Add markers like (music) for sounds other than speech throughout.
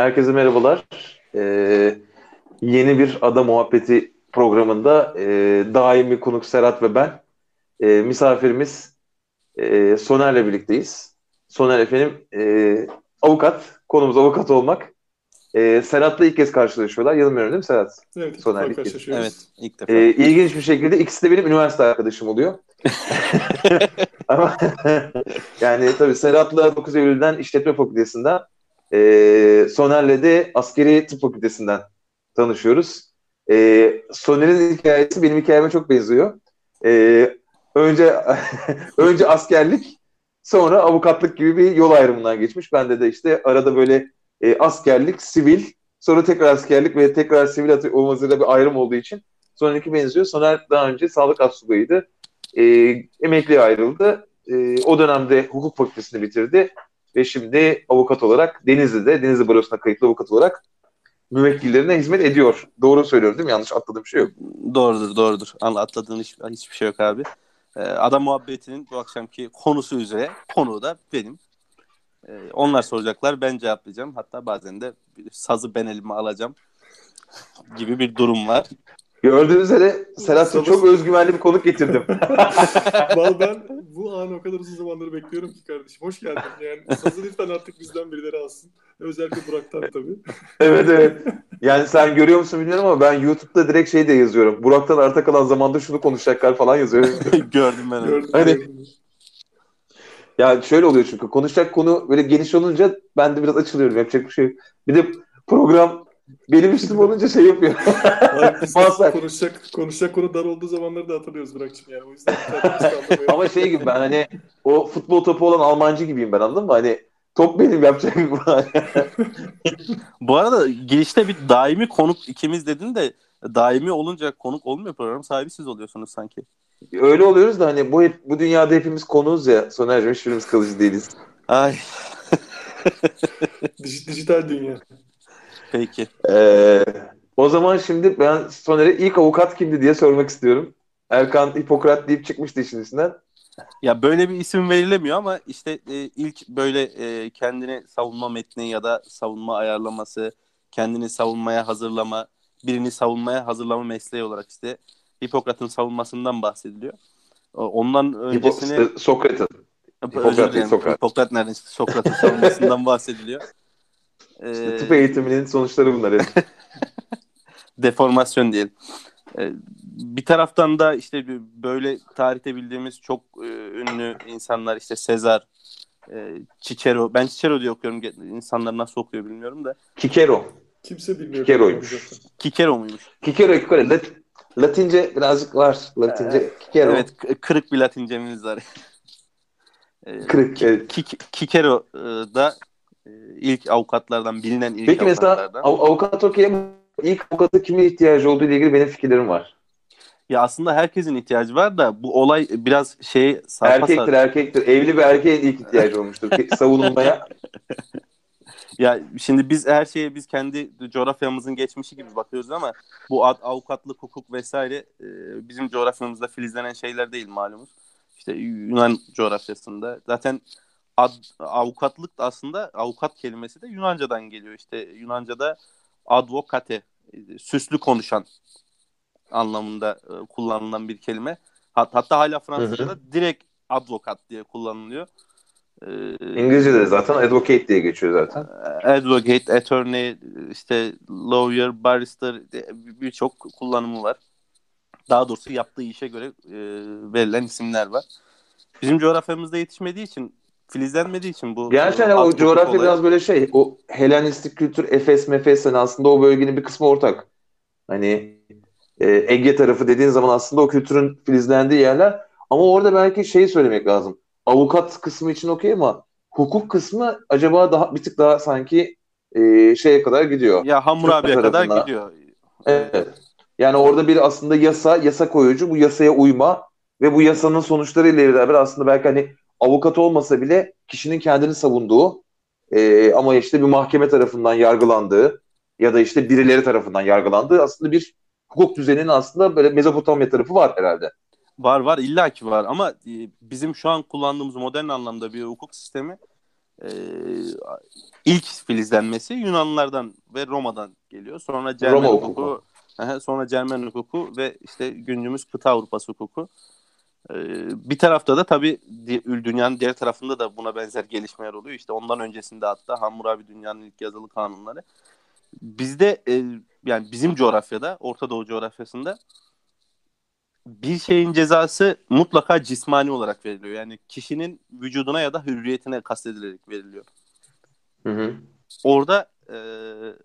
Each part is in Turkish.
Herkese merhabalar. Ee, yeni bir Ada Muhabbeti programında e, daimi konuk Serhat ve ben. E, misafirimiz e, Soner'le birlikteyiz. Soner efendim e, avukat. Konumuz avukat olmak. E, Serhat'la ilk kez karşılaşıyorlar. Yanılmıyorum değil mi Serhat? Evet, Soner ilk kez. Evet ilk defa. E, ilginç bir şekilde ikisi de benim üniversite arkadaşım oluyor. (laughs) Ama (laughs) yani tabii Serhat'la 9 Eylül'den İşletme Fakültesinden e, Soner'le de Askeri Tıp Fakültesinden tanışıyoruz. E, Soner'in hikayesi benim hikayeme çok benziyor. E, önce (laughs) önce askerlik sonra avukatlık gibi bir yol ayrımından geçmiş. Bende de işte arada böyle e, askerlik, sivil, sonra tekrar askerlik ve tekrar sivil atı- olmasıyla bir ayrım olduğu için Soner'inki benziyor. Soner daha önce sağlık astsubayıydı. E, emekliye ayrıldı. E, o dönemde hukuk fakültesini bitirdi ve şimdi avukat olarak Denizli'de, Denizli Barosu'na kayıtlı avukat olarak müvekkillerine hizmet ediyor. Doğru söylüyorum değil mi? Yanlış atladığım şey yok. Doğrudur doğrudur. Atladığın hiç, hiçbir şey yok abi. Ee, Adam muhabbetinin bu akşamki konusu üzere konu da benim. Ee, onlar soracaklar ben cevaplayacağım. Hatta bazen de sazı ben elime alacağım gibi bir durum var. Gördüğünüz üzere Serhat'ın Sabır- çok özgüvenli bir konuk getirdim. (laughs) Vallahi ben (laughs) bu anı o kadar uzun zamandır bekliyorum ki kardeşim. Hoş geldin. Yani sazı lütfen artık bizden birileri alsın. Özellikle Burak'tan tabii. evet evet. (laughs) Yani sen görüyor musun bilmiyorum ama ben YouTube'da direkt şey de yazıyorum. Burak'tan arta kalan zamanda şunu konuşacaklar falan yazıyorum. Gördüm ben onu. Gördüm. Hani- gördüm. Yani şöyle oluyor çünkü konuşacak konu böyle geniş olunca ben de biraz açılıyorum. Yapacak bir şey. Bir de program benim üstüm olunca şey yapıyor. (laughs) Mahzer. konuşacak, konuşacak konu dar olduğu zamanları da hatırlıyoruz Burak'cığım yani. O yüzden. Ama şey gibi ben hani o futbol topu olan Almancı gibiyim ben anladın mı? Hani top benim yapacak bir (laughs) Bu arada girişte bir daimi konuk ikimiz dedin de daimi olunca konuk olmuyor program sahibi siz oluyorsunuz sanki. Öyle oluyoruz da hani bu hep bu dünyada hepimiz konuğuz ya. Soner'cim hiçbirimiz kalıcı değiliz. Ay Dij- dijital dünya. Peki. Ee, o zaman şimdi ben Soner'e ilk avukat kimdi diye sormak istiyorum. Erkan Hipokrat deyip çıkmıştı işin içinden. Ya böyle bir isim verilemiyor ama işte e, ilk böyle e, kendini savunma metni ya da savunma ayarlaması, kendini savunmaya hazırlama, birini savunmaya hazırlama mesleği olarak işte Hipokrat'ın savunmasından bahsediliyor. Ondan öncesini Hipo- Sokrat'ın. Hipokrat Sokrat. Hipokrat nereden çıktı? Sokrat'ın savunmasından (laughs) bahsediliyor. İşte Ee, tıp eğitiminin sonuçları bunlar. evet. (laughs) deformasyon diyelim. Ee, bir taraftan da işte böyle tarihte bildiğimiz çok e, ünlü insanlar işte Sezar, e, Cicero. Ben Cicero diye okuyorum. İnsanlar nasıl okuyor bilmiyorum da. Kikero. Kimse bilmiyor. Kikero'ymuş. Kikero muymuş? Kikero, Kikero. Lat- Latince birazcık var. Latince Kikero. Evet, kırık bir Latincemiz var. Ee, Kırık. Evet. Kik- Kikero e, da ilk avukatlardan bilinen ilk Peki mesela avukatlardan. av- avukat okey ilk avukata kimin ihtiyacı olduğu ile ilgili benim fikirlerim var. Ya aslında herkesin ihtiyacı var da bu olay biraz şey sarpa Erkektir sardı. erkektir. Evli bir erkeğin ilk ihtiyacı olmuştur (laughs) savunulmaya. Ya şimdi biz her şeye biz kendi coğrafyamızın geçmişi gibi bakıyoruz ama bu ad, avukatlık, hukuk vesaire e, bizim coğrafyamızda filizlenen şeyler değil malumuz. İşte Yunan coğrafyasında zaten ad, avukatlık da aslında avukat kelimesi de Yunanca'dan geliyor. İşte Yunanca'da advokate, e, süslü konuşan anlamında e, kullanılan bir kelime. Hat, hatta hala Fransızca'da direkt advokat diye kullanılıyor. E, İngilizce'de de zaten advocate diye geçiyor zaten. advocate, attorney, işte lawyer, barrister birçok kullanımı var. Daha doğrusu yaptığı işe göre e, verilen isimler var. Bizim coğrafyamızda yetişmediği için, filizlenmediği için bu Gerçi hani e, o coğrafya olayı- biraz böyle şey, o Helenistik kültür, Efes, Mefes hani aslında o bölgenin bir kısmı ortak. Hani e, Ege tarafı dediğin zaman aslında o kültürün filizlendiği yerler. Ama orada belki şeyi söylemek lazım. Avukat kısmı için okey ama hukuk kısmı acaba daha bir tık daha sanki e, şeye kadar gidiyor. ya Hammurabi'ye kadar gidiyor. Evet. Yani orada bir aslında yasa, yasa koyucu, bu yasaya uyma ve bu yasanın sonuçlarıyla beraber aslında belki hani avukat olmasa bile kişinin kendini savunduğu e, ama işte bir mahkeme tarafından yargılandığı ya da işte birileri tarafından yargılandığı aslında bir hukuk düzeninin aslında böyle Mezopotamya tarafı var herhalde. Var var illaki var ama e, bizim şu an kullandığımız modern anlamda bir hukuk sistemi e, ilk filizlenmesi Yunanlılardan ve Roma'dan geliyor. Sonra Cermen Roma hukuku, hukuku. Sonra Cermen hukuku ve işte günümüz kıta Avrupası hukuku. Ee, bir tarafta da tabii dünyanın diğer tarafında da buna benzer gelişmeler oluyor. İşte ondan öncesinde hatta Hammurabi dünyanın ilk yazılı kanunları. Bizde e, yani bizim coğrafyada, Orta Doğu coğrafyasında bir şeyin cezası mutlaka cismani olarak veriliyor. Yani kişinin vücuduna ya da hürriyetine kastedilerek veriliyor. Hı hı. Orada e,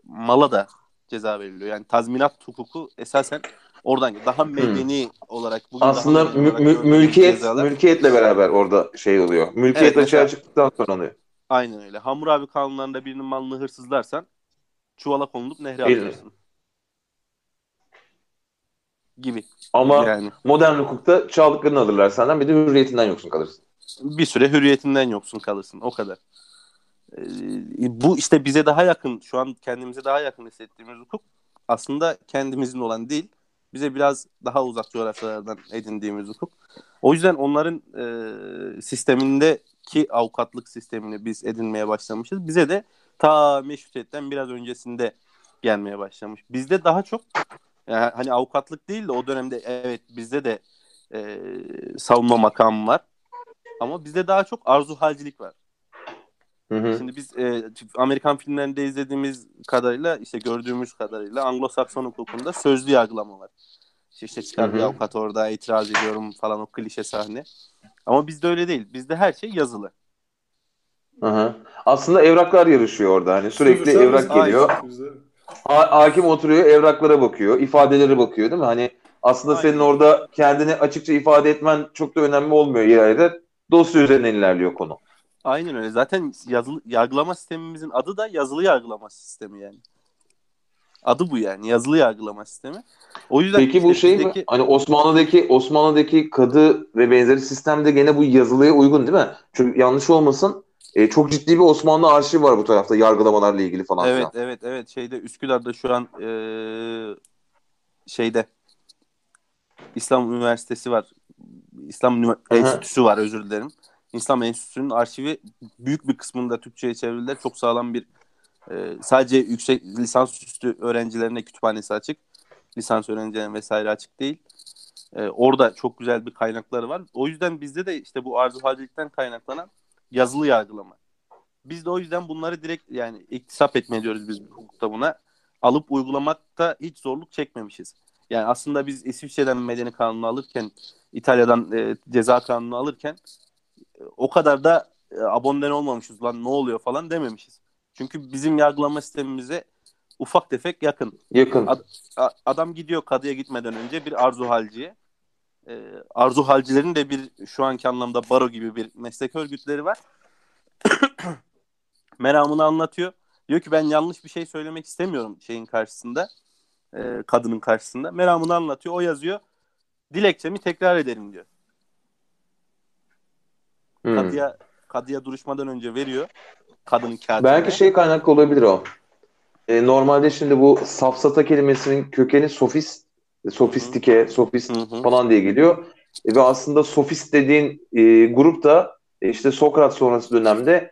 mala da ceza veriliyor. Yani tazminat hukuku esasen oradan. Daha medeni olarak bugün Aslında daha mü- mü- mülkiyet cezalar- mülkiyetle beraber orada şey oluyor. Mülkiyet Evet, açığa mesela- çıktıktan sonra oluyor. Aynen öyle. Hammurabi kanunlarında birinin malını hırsızlarsan çuvala konulup nehre atıyorsun. Gibi. Ama yani modern hukukta çaldıklarını alırlar senden bir de hürriyetinden yoksun kalırsın. bir süre hürriyetinden yoksun kalırsın. O kadar. Ee, bu işte bize daha yakın, şu an kendimize daha yakın hissettiğimiz hukuk aslında kendimizin olan değil, bize biraz daha uzak coğrafyalardan edindiğimiz hukuk. O yüzden onların e, sistemindeki avukatlık sistemini biz edinmeye başlamışız. Bize de ta meşrutiyetten biraz öncesinde gelmeye başlamış. Bizde daha çok yani hani avukatlık değil de o dönemde evet bizde de e, savunma makamı var. Ama bizde daha çok arzu halcilik var. Hı hı. Şimdi biz e, Amerikan filmlerinde izlediğimiz kadarıyla işte gördüğümüz kadarıyla Anglo-Sakson hukukunda sözlü yargılama var. İşte, işte çıkar bir avukat orada itiraz ediyorum falan o klişe sahne. Ama bizde öyle değil. Bizde her şey yazılı. Hı hı. Aslında evraklar yarışıyor orada. Hani sürekli Sözlü evrak geliyor. Ha- hakim oturuyor, evraklara bakıyor, ifadelere bakıyor değil mi? Hani aslında Aynen. senin orada kendini açıkça ifade etmen çok da önemli olmuyor yerde. Dosya üzerinden ilerliyor konu. Aynen öyle. Zaten yazılı yargılama sistemimizin adı da yazılı yargılama sistemi yani. Adı bu yani. Yazılı yargılama sistemi. O yüzden Peki bu şey mi? bizdeki- Hani Osmanlı'daki Osmanlı'daki kadı ve benzeri sistemde gene bu yazılıya uygun değil mi? Çünkü yanlış olmasın. e, çok ciddi bir Osmanlı arşivi var bu tarafta yargılamalarla ilgili falan. Evet filan. evet evet şeyde Üsküdar'da şu an eee, şeyde İslam Üniversitesi var. İslam. Enstitüsü var özür dilerim. İslam Enstitüsü'nün arşivi büyük bir kısmında Türkçe'ye çevrildiler. Çok sağlam bir e, sadece yüksek lisansüstü öğrencilerine kütüphanesi açık. Lisans öğrencilerine vesaire açık değil. E, orada çok güzel bir kaynakları var. O yüzden bizde de işte bu arzu halcilikten kaynaklanan yazılı yargılama. Biz de o yüzden bunları direkt yani iktisap etme diyoruz biz hukukta buna. Alıp uygulamakta hiç zorluk çekmemişiz. Yani aslında biz İsviçre'den medeni kanunu alırken, İtalya'dan e, ceza kanunu alırken o kadar da e, abonden olmamışız lan ne oluyor falan dememişiz. Çünkü bizim yargılama sistemimize ufak tefek yakın. Yakın. Ad- A- adam gidiyor kadıya gitmeden önce bir arzu halciye. E, arzu halcilerin de bir şu anki anlamda baro gibi bir meslek örgütleri var. (clears throat) Meramını anlatıyor. Diyor ki ben yanlış bir şey söylemek istemiyorum şeyin karşısında. e, kadının karşısında. Meramını anlatıyor. O yazıyor. Dilekçemi tekrar ederim diyor. Hmm. Kadıya kadıya duruşmadan önce veriyor. Kadının katibine. Belki şey kaynaklı olabilir o. E, normalde şimdi bu safsata kelimesinin kökeni sofist, sofistike, sofist Hı hı. falan diye geliyor. E, ve aslında sofist dediğin e, grup da e, işte Sokrat sonrası dönemde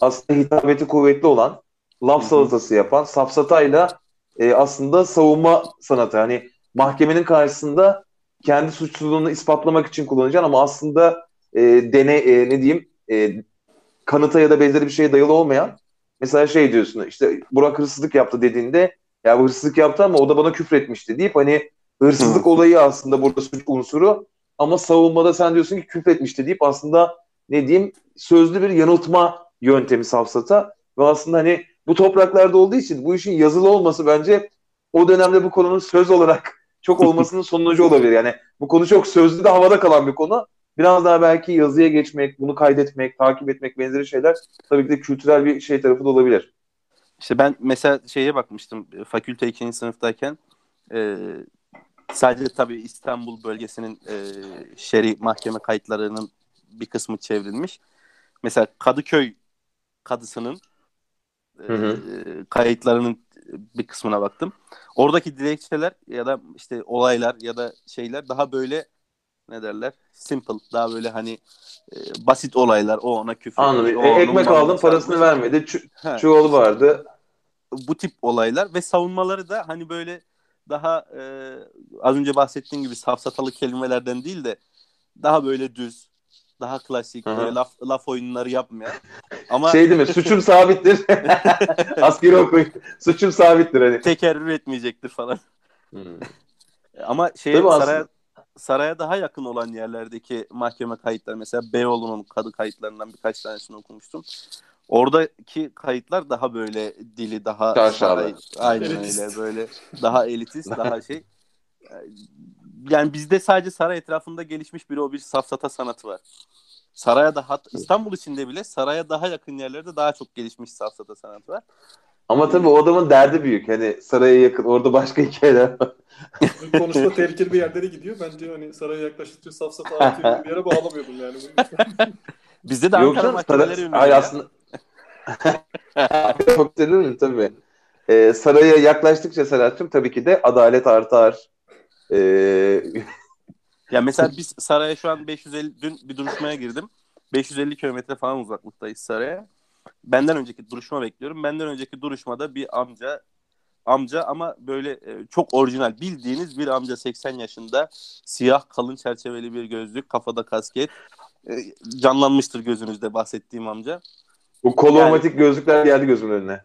aslında hitabeti kuvvetli olan, laf Hı hı. salatası yapan, safsatayla e, aslında savunma sanatı. Hani mahkemenin karşısında kendi suçsuzluğunu ispatlamak için kullanacaksın ama aslında e, dene e, ne diyeyim e, kanıta ya da benzeri bir şeye dayalı olmayan mesela şey diyorsun işte Burak hırsızlık yaptı dediğinde ya bu hırsızlık yaptı ama o da bana küfretmişti deyip hani hırsızlık Hı. olayı aslında burada suç unsuru ama savunmada sen diyorsun ki küfretmişti deyip aslında ne diyeyim sözlü bir yanıltma yöntemi safsata ve aslında hani bu topraklarda olduğu için bu işin yazılı olması bence o dönemde bu konunun söz olarak (laughs) çok olmasının sonucu olabilir. Yani bu konu çok sözlü de havada kalan bir konu. Biraz daha belki yazıya geçmek, bunu kaydetmek, takip etmek benzeri şeyler tabii ki de kültürel bir şey tarafı da olabilir. İşte ben mesela şeye bakmıştım e, fakülte 2. sınıftayken e, sadece tabii İstanbul bölgesinin e, şer'i mahkeme kayıtlarının bir kısmı çevrilmiş. Mesela Kadıköy kadısının e, Hı hı. kayıtlarının bir kısmına baktım. Oradaki dilekçeler ya da işte olaylar ya da şeyler daha böyle ne derler? Simple. Daha böyle hani e, basit olaylar. O ona küfür. Anladım. E, ekmek aldın parasını vermedi. Ç- çuvalı vardı. bu tip olaylar ve savunmaları da hani böyle daha e, az önce bahsettiğim gibi safsatalı kelimelerden değil de daha böyle düz, daha klasik, Hı hı. böyle laf, laf oyunları yapmayan. Ama Şey değil mi? Suçum (laughs) sabittir. (laughs) Askeri okuyun. Suçum sabittir hani. tekerrür etmeyecektir falan. Hmm. Ama şey Tabii aslında- saraya, daha yakın olan yerlerdeki mahkeme kayıtları mesela Beyoğlu'nun kadı kayıtlarından birkaç tanesini okumuştum. Oradaki kayıtlar daha böyle dili daha Şaşalı. saray- aynen Elitist. öyle böyle daha elitist daha (laughs) şey. Yani bizde sadece saray etrafında gelişmiş bir o bir safsata sanatı var. Saraya daha İstanbul içinde bile saraya daha yakın yerlerde daha çok gelişmiş safsata sanatı var. Ama tabii o adamın derdi büyük. Hani saraya yakın. Orada başka (laughs) hikayeler var. Konuşma tehlikeli bir yerlere gidiyor. Bence hani saraya yaklaştıkça safsata artıyor bir yere bağlamıyordum yani. (laughs) Bizde de Ankara mahkemeleri ünlü. hayır aslında. (laughs) Çok dedim mi? Tabii. Ee, saraya yaklaştıkça Serhat'cığım tabii ki de adalet artar. Ee, Ya mesela biz Saray'a şu an 550 dün bir duruşmaya girdim. 550 kilometre falan uzaklıktayız Saray'a. Benden önceki duruşma bekliyorum. Benden önceki duruşmada bir amca amca ama böyle e, çok orijinal bildiğiniz bir amca 80 yaşında siyah kalın çerçeveli bir gözlük kafada kasket E, canlanmıştır gözünüzde bahsettiğim amca. bu kolormatik gözlükler geldi gözümün önüne.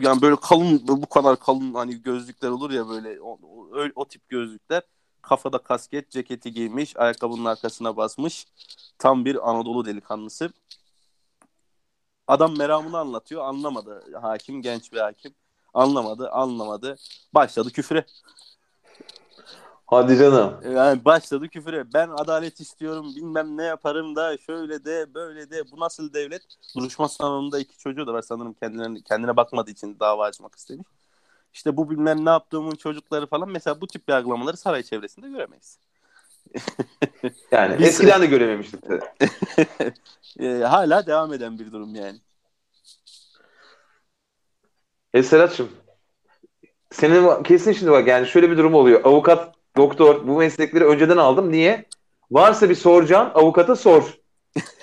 Yani böyle kalın bu kadar kalın hani gözlükler olur ya böyle o, o, o tip gözlükler kafada kasket ceketi giymiş ayakkabının arkasına basmış tam bir Anadolu delikanlısı. Adam meramını anlatıyor anlamadı hakim genç bir hakim anlamadı anlamadı başladı küfre Hadi canım. yani başladı küfüre ben adalet istiyorum bilmem ne yaparım da şöyle de böyle de bu nasıl devlet duruşma salonunda iki çocuğu da var sanırım kendilerine, kendine bakmadığı için dava açmak istemiş. İşte bu bilmem ne yaptığımın çocukları falan mesela bu tip yargılamaları saray çevresinde göremeyiz. Yani eskiden de görememiştik. de. (laughs) Ee, hala devam eden bir durum yani. E Serhat'cığım senin kesin şimdi bak yani şöyle bir durum oluyor. Avukat, doktor bu meslekleri önceden aldım. Niye? Varsa bir soracağın avukata sor.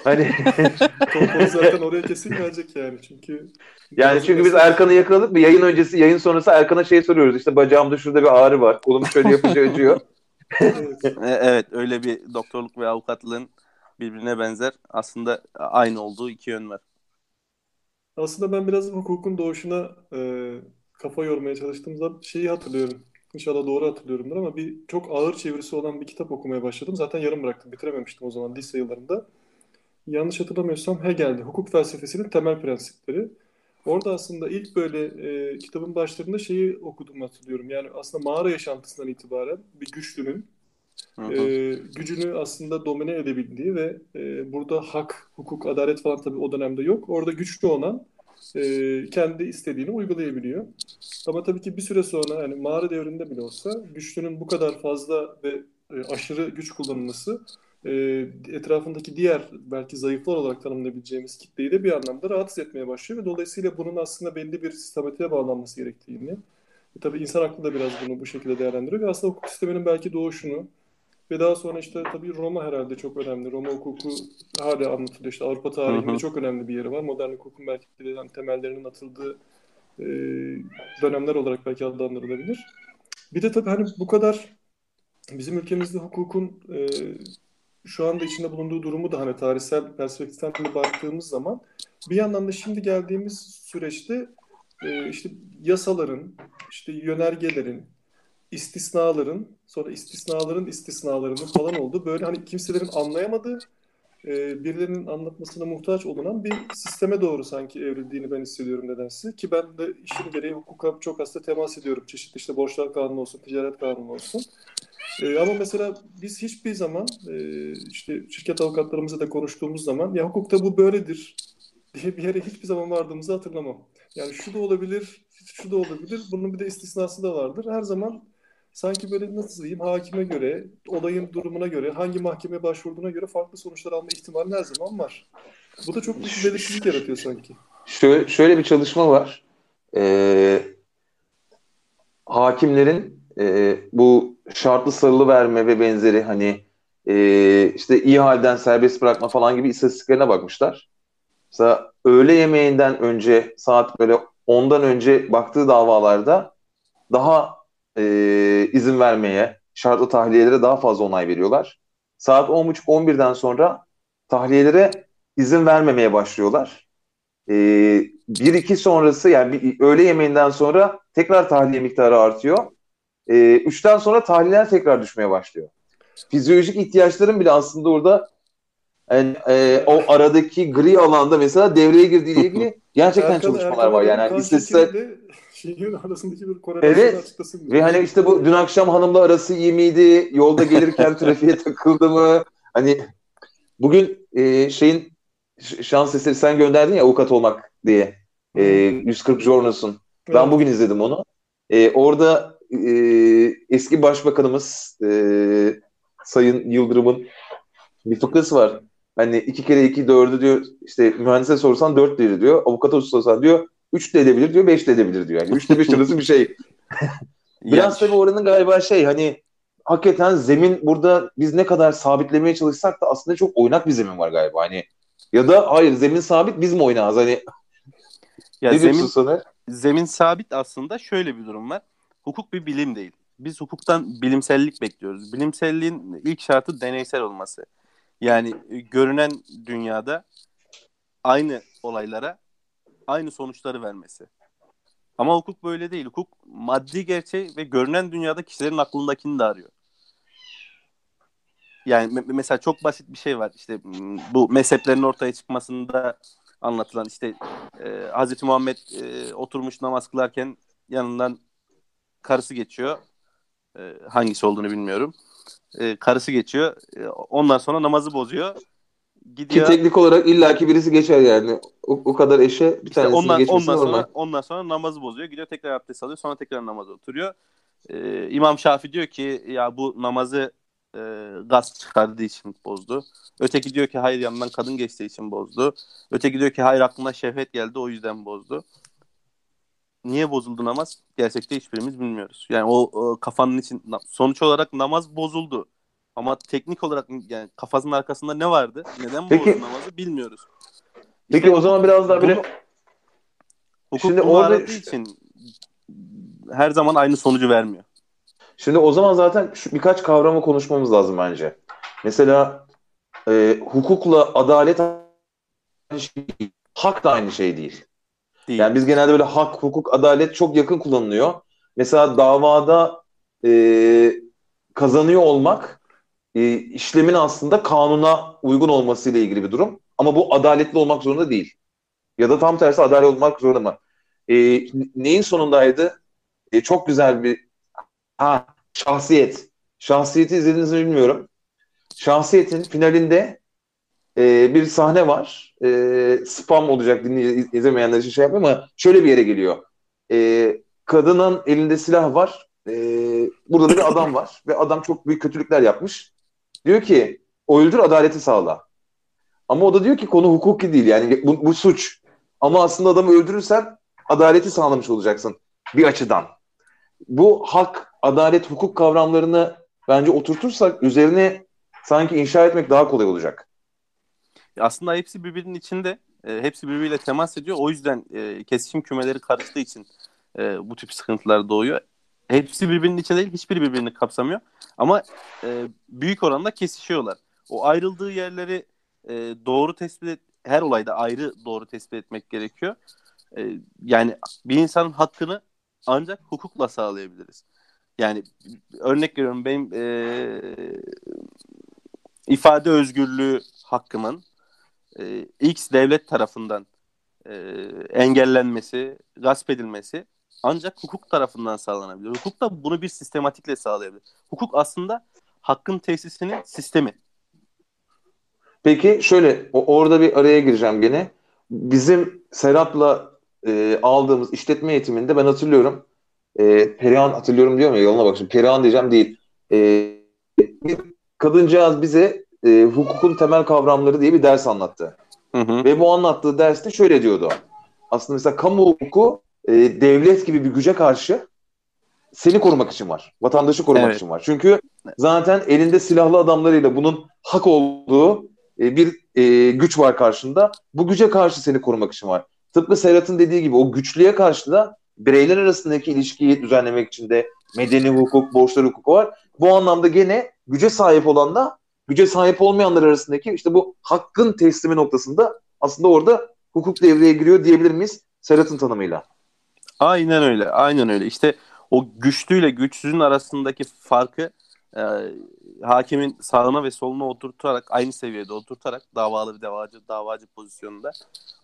Hani (laughs) zaten oraya kesin gelecek yani çünkü. yani çünkü biz Erkan'ı yakaladık bir yayın öncesi yayın sonrası Erkan'a şey soruyoruz. İşte bacağımda şurada bir ağrı var. Kolum şöyle yapınca acıyor. Evet. Ee, (laughs) evet öyle bir doktorluk ve avukatlığın birbirine benzer aslında aynı olduğu iki yön var. Aslında ben biraz hukukun doğuşuna e, kafa yormaya çalıştığımda şeyi hatırlıyorum. İnşallah doğru hatırlıyorumdur ama bir çok ağır çevirisi olan bir kitap okumaya başladım. Zaten yarım bıraktım. Bitirememiştim o zaman lise yıllarında. Yanlış hatırlamıyorsam Hegel'di. Hukuk felsefesinin temel prensipleri. Orada aslında ilk böyle e, kitabın başlarında şeyi okudum hatırlıyorum. Yani aslında mağara yaşantısından itibaren bir güçlünün. E, gücünü aslında domine edebildiği ve e, burada hak, hukuk, adalet falan tabii o dönemde yok. Orada güçlü olan e, kendi istediğini uygulayabiliyor. Ama tabii ki bir süre sonra yani mağara devrinde bile olsa güçlünün bu kadar fazla ve e, aşırı güç kullanılması e, etrafındaki diğer belki zayıflar olarak tanımlayabileceğimiz kitleyi de bir anlamda rahatsız etmeye başlıyor ve dolayısıyla bunun aslında belli bir sistematiğe bağlanması gerektiğini e, tabii insan aklı da biraz bunu bu şekilde değerlendiriyor ve aslında hukuk sisteminin belki doğuşunu ve daha sonra işte tabii Roma herhalde çok önemli. Roma hukuku hala anlatılıyor. İşte Avrupa tarihinde Hı hı. çok önemli bir yeri var. Modern hukukun belki de yani temellerinin atıldığı e, dönemler olarak belki adlandırılabilir. Bir de tabii hani bu kadar bizim ülkemizde hukukun e, şu anda içinde bulunduğu durumu da hani tarihsel perspektiften de baktığımız zaman bir yandan da şimdi geldiğimiz süreçte e, işte yasaların, işte yönergelerin, istisnaların, sonra istisnaların istisnalarının falan olduğu böyle hani kimselerin anlayamadığı, e, birilerinin anlatmasına muhtaç olunan bir sisteme doğru sanki evrildiğini ben hissediyorum nedense. Ki ben de işin gereği hukuka çok aslında temas ediyorum. Çeşitli işte borçlar kanunu olsun, ticaret kanunu olsun. E, ama mesela biz hiçbir zaman e, işte şirket avukatlarımızla da konuştuğumuz zaman ya hukukta bu böyledir diye bir yere hiçbir zaman vardığımızı hatırlamam. Yani şu da olabilir, şu da olabilir. Bunun bir de istisnası da vardır. Her zaman sanki böyle nasıl diyeyim hakime göre, olayın durumuna göre, hangi mahkemeye başvurduğuna göre farklı sonuçlar alma ihtimali her zaman var. Bu da çok bir belirsizlik yaratıyor sanki. Şöyle, şöyle bir çalışma var. Ee, hakimlerin e, bu şartlı sarılı verme ve benzeri hani e, işte iyi halden serbest bırakma falan gibi istatistiklerine bakmışlar. Mesela öğle yemeğinden önce saat böyle 10'dan önce baktığı davalarda daha e, izin vermeye, şartlı tahliyelere daha fazla onay veriyorlar. Saat 10.30-11'den sonra tahliyelere izin vermemeye başlıyorlar. E, 1-2 sonrası yani bir, öğle yemeğinden sonra tekrar tahliye miktarı artıyor. E, 3'ten sonra tahliyeler tekrar düşmeye başlıyor. Fizyolojik ihtiyaçların bile aslında orada yani, e, o aradaki gri alanda mesela devreye girdiğiyle (laughs) ilgili gerçekten Erkan- çalışmalar Erkan var. Yani kan istatistikler şeyin arasındaki bir korelasyonu Evet. açıklasın. ve hani işte bu dün akşam hanımla arası iyi miydi? Yolda gelirken (laughs) trafiğe takıldı mı? Hani bugün e, şeyin şans eseri sen gönderdin ya avukat olmak diye. E, 140 Journals'un. Ben Evet. bugün izledim onu. E, orada e, eski başbakanımız e, Sayın Yıldırım'ın bir fıkrası var. Hani iki kere iki dördü diyor işte mühendise sorsan dört diyor. Avukata sorsan diyor üç de edebilir diyor beş de edebilir diyor. Yani üçte beş (laughs) arası bir şey. Biraz tabii oranın galiba şey hani hakikaten zemin burada biz ne kadar sabitlemeye çalışsak da aslında çok oynak bir zemin var galiba. Hani ya da hayır zemin sabit biz mi oynağız? Hani ya ne zemin sana? zemin sabit aslında şöyle bir durum var. Hukuk bir bilim değil. Biz hukuktan bilimsellik bekliyoruz. Bilimselliğin ilk şartı deneysel olması. Yani e, görünen dünyada aynı olaylara aynı sonuçları vermesi. Ama hukuk böyle değil. Hukuk maddi gerçeği ve görünen dünyada kişilerin aklındakini de arıyor. Yani me- mesela çok basit bir şey var. İşte bu mezheplerin ortaya çıkmasında anlatılan işte e, Hazreti Muhammed e, oturmuş namaz kılarken yanından karısı geçiyor. E, hangisi olduğunu bilmiyorum. E, karısı geçiyor. E, ondan sonra namazı bozuyor. Ki Gidiyor. teknik olarak illaki birisi geçer yani. O, o kadar eşe bir İşte tanesinin ondan, geçmesi ondan normal. sonra ondan sonra namazı bozuyor. Gidiyor tekrar abdest alıyor. Sonra tekrar namaza oturuyor. Ee, İmam Şafi diyor ki ya bu namazı e, gaz çıkardığı için bozdu. Öteki diyor ki hayır yanından kadın geçtiği için bozdu. Öteki diyor ki hayır aklına şehvet geldi o yüzden bozdu. Niye bozuldu namaz? Gerçekte hiçbirimiz bilmiyoruz. Yani o, o kafanın için sonuç olarak namaz bozuldu. Ama teknik olarak yani kafasının arkasında ne vardı? Neden Peki- bozdu namazı bilmiyoruz. Peki o zaman biraz daha böyle Hukuk Şimdi bunu orada- aradığı için her zaman aynı sonucu vermiyor. Şimdi o zaman zaten şu birkaç kavramı konuşmamız lazım bence. Mesela e, hukukla adalet aynı şey değil. Hak da aynı şey değil. Değil. Yani biz genelde böyle hak, hukuk, adalet çok yakın kullanılıyor. Mesela davada e, kazanıyor olmak e, işlemin aslında kanuna uygun olmasıyla ilgili bir durum. Ama bu adaletli olmak zorunda değil. Ya da tam tersi adaletli olmak zorunda mı? E, neyin sonundaydı? E, çok güzel bir ha, şahsiyet. Şahsiyeti izlediğinizi bilmiyorum. Şahsiyetin finalinde e, bir sahne var. E, spam olacak dinleyici izlemeyenler için şey yapayım ama şöyle bir yere geliyor. E, kadının elinde silah var. E, burada da bir adam var ve adam çok büyük kötülükler yapmış. Diyor ki o öldür adaleti sağla. Ama o da diyor ki konu hukuki değil yani bu, bu suç. Ama aslında adamı öldürürsen adaleti sağlamış olacaksın bir açıdan. Bu hak, adalet, hukuk kavramlarını bence oturtursak üzerine sanki inşa etmek daha kolay olacak. Aslında hepsi birbirinin içinde. E, hepsi birbiriyle temas ediyor. O yüzden e, kesişim kümeleri karıştığı için e, bu tip sıkıntılar doğuyor. Hepsi birbirinin içinde değil. Hiçbiri birbirini kapsamıyor. Ama e, büyük oranda kesişiyorlar. O ayrıldığı yerleri e, doğru tespit et, her olayda ayrı doğru tespit etmek gerekiyor. E, yani bir insanın hakkını ancak hukukla sağlayabiliriz. Yani örnek veriyorum benim e, ifade özgürlüğü hakkımın e, X devlet tarafından e, engellenmesi, gasp edilmesi ancak hukuk tarafından sağlanabilir. Hukuk da bunu bir sistematikle sağlayabilir. Hukuk aslında hakkın tesisinin sistemi. Peki şöyle orada bir araya gireceğim gene. Bizim Serhat'la e, aldığımız işletme eğitiminde ben hatırlıyorum. E, Perihan hatırlıyorum diyor mu? Yoluna bak şimdi. Perihan diyeceğim değil. E, bir kadıncağız bize e, hukukun temel kavramları diye bir ders anlattı. Hı hı. Ve bu anlattığı derste şöyle diyordu. Aslında mesela kamu hukuku e, devlet gibi bir güce karşı seni korumak için var. Vatandaşı korumak Evet. için var. Çünkü zaten elinde silahlı adamlarıyla bunun hak olduğu e, bir e, güç var karşında. Bu güce karşı seni korumak için var. Tıpkı Serhat'ın dediği gibi o güçlüğe karşı da bireyler arasındaki ilişkiyi düzenlemek için de medeni hukuk, borçlar hukuku var. Bu anlamda gene güce sahip olan da güce sahip olmayanlar arasındaki işte bu hakkın teslimi noktasında aslında orada hukuk devreye giriyor diyebilir miyiz Serhat'ın tanımıyla? Aynen öyle. Aynen öyle. İşte o güçlüyle güçsüzün arasındaki farkı e, hakimin sağına ve soluna oturtarak aynı seviyede oturtarak davalı bir davacı davacı pozisyonunda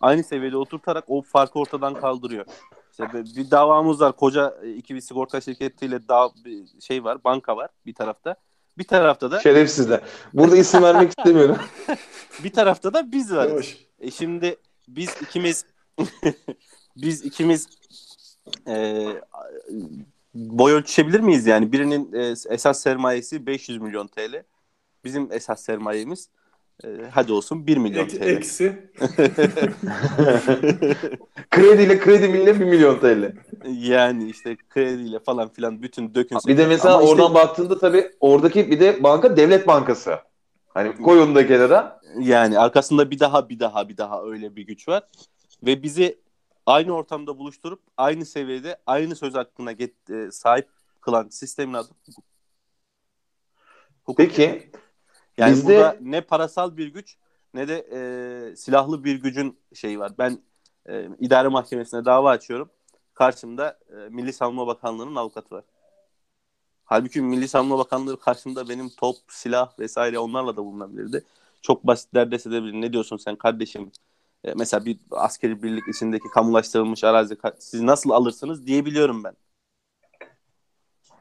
aynı seviyede oturtarak o farkı ortadan kaldırıyor. İşte bir- davamız var. Koca e, iki bir sigorta şirketiyle da bir şey var, banka var bir tarafta. Bir tarafta da Şerefsizler. Burada isim vermek (laughs) istemiyorum. bir tarafta da biz varız. Yavaş. E şimdi biz ikimiz (laughs) biz ikimiz e, boy ölçüşebilir miyiz yani? Birinin e, esas sermayesi 500 milyon TL. Bizim esas sermayemiz e, hadi olsun 1 milyon Ek- TL. eksi. (laughs) Krediyle kredi milli 1 milyon TL. yani işte krediyle falan filan bütün dökünse. Bir de mesela Ama işte- oradan baktığında tabii oradaki bir de banka devlet bankası. Hani koy onu da kenara. Yani arkasında bir daha bir daha bir daha öyle bir güç var. Ve bizi aynı ortamda buluşturup aynı seviyede aynı söz hakkına get, e, sahip kılan sistemin adı hukuk. Hukuk. Peki Yani bizde- burada ne parasal bir güç ne de e, silahlı bir gücün şeyi var. Ben e, idare mahkemesine dava açıyorum. Karşımda e, Milli Savunma Bakanlığı'nın avukatı var. Halbuki Milli Savunma Bakanlığı karşımda benim top, silah vesaire onlarla da bulunabilirdi. Çok basit derdest edebilir. Ne diyorsun sen kardeşim? E, mesela bir askeri birlik içindeki kamulaştırılmış arazi siz nasıl alırsınız diyebiliyorum ben.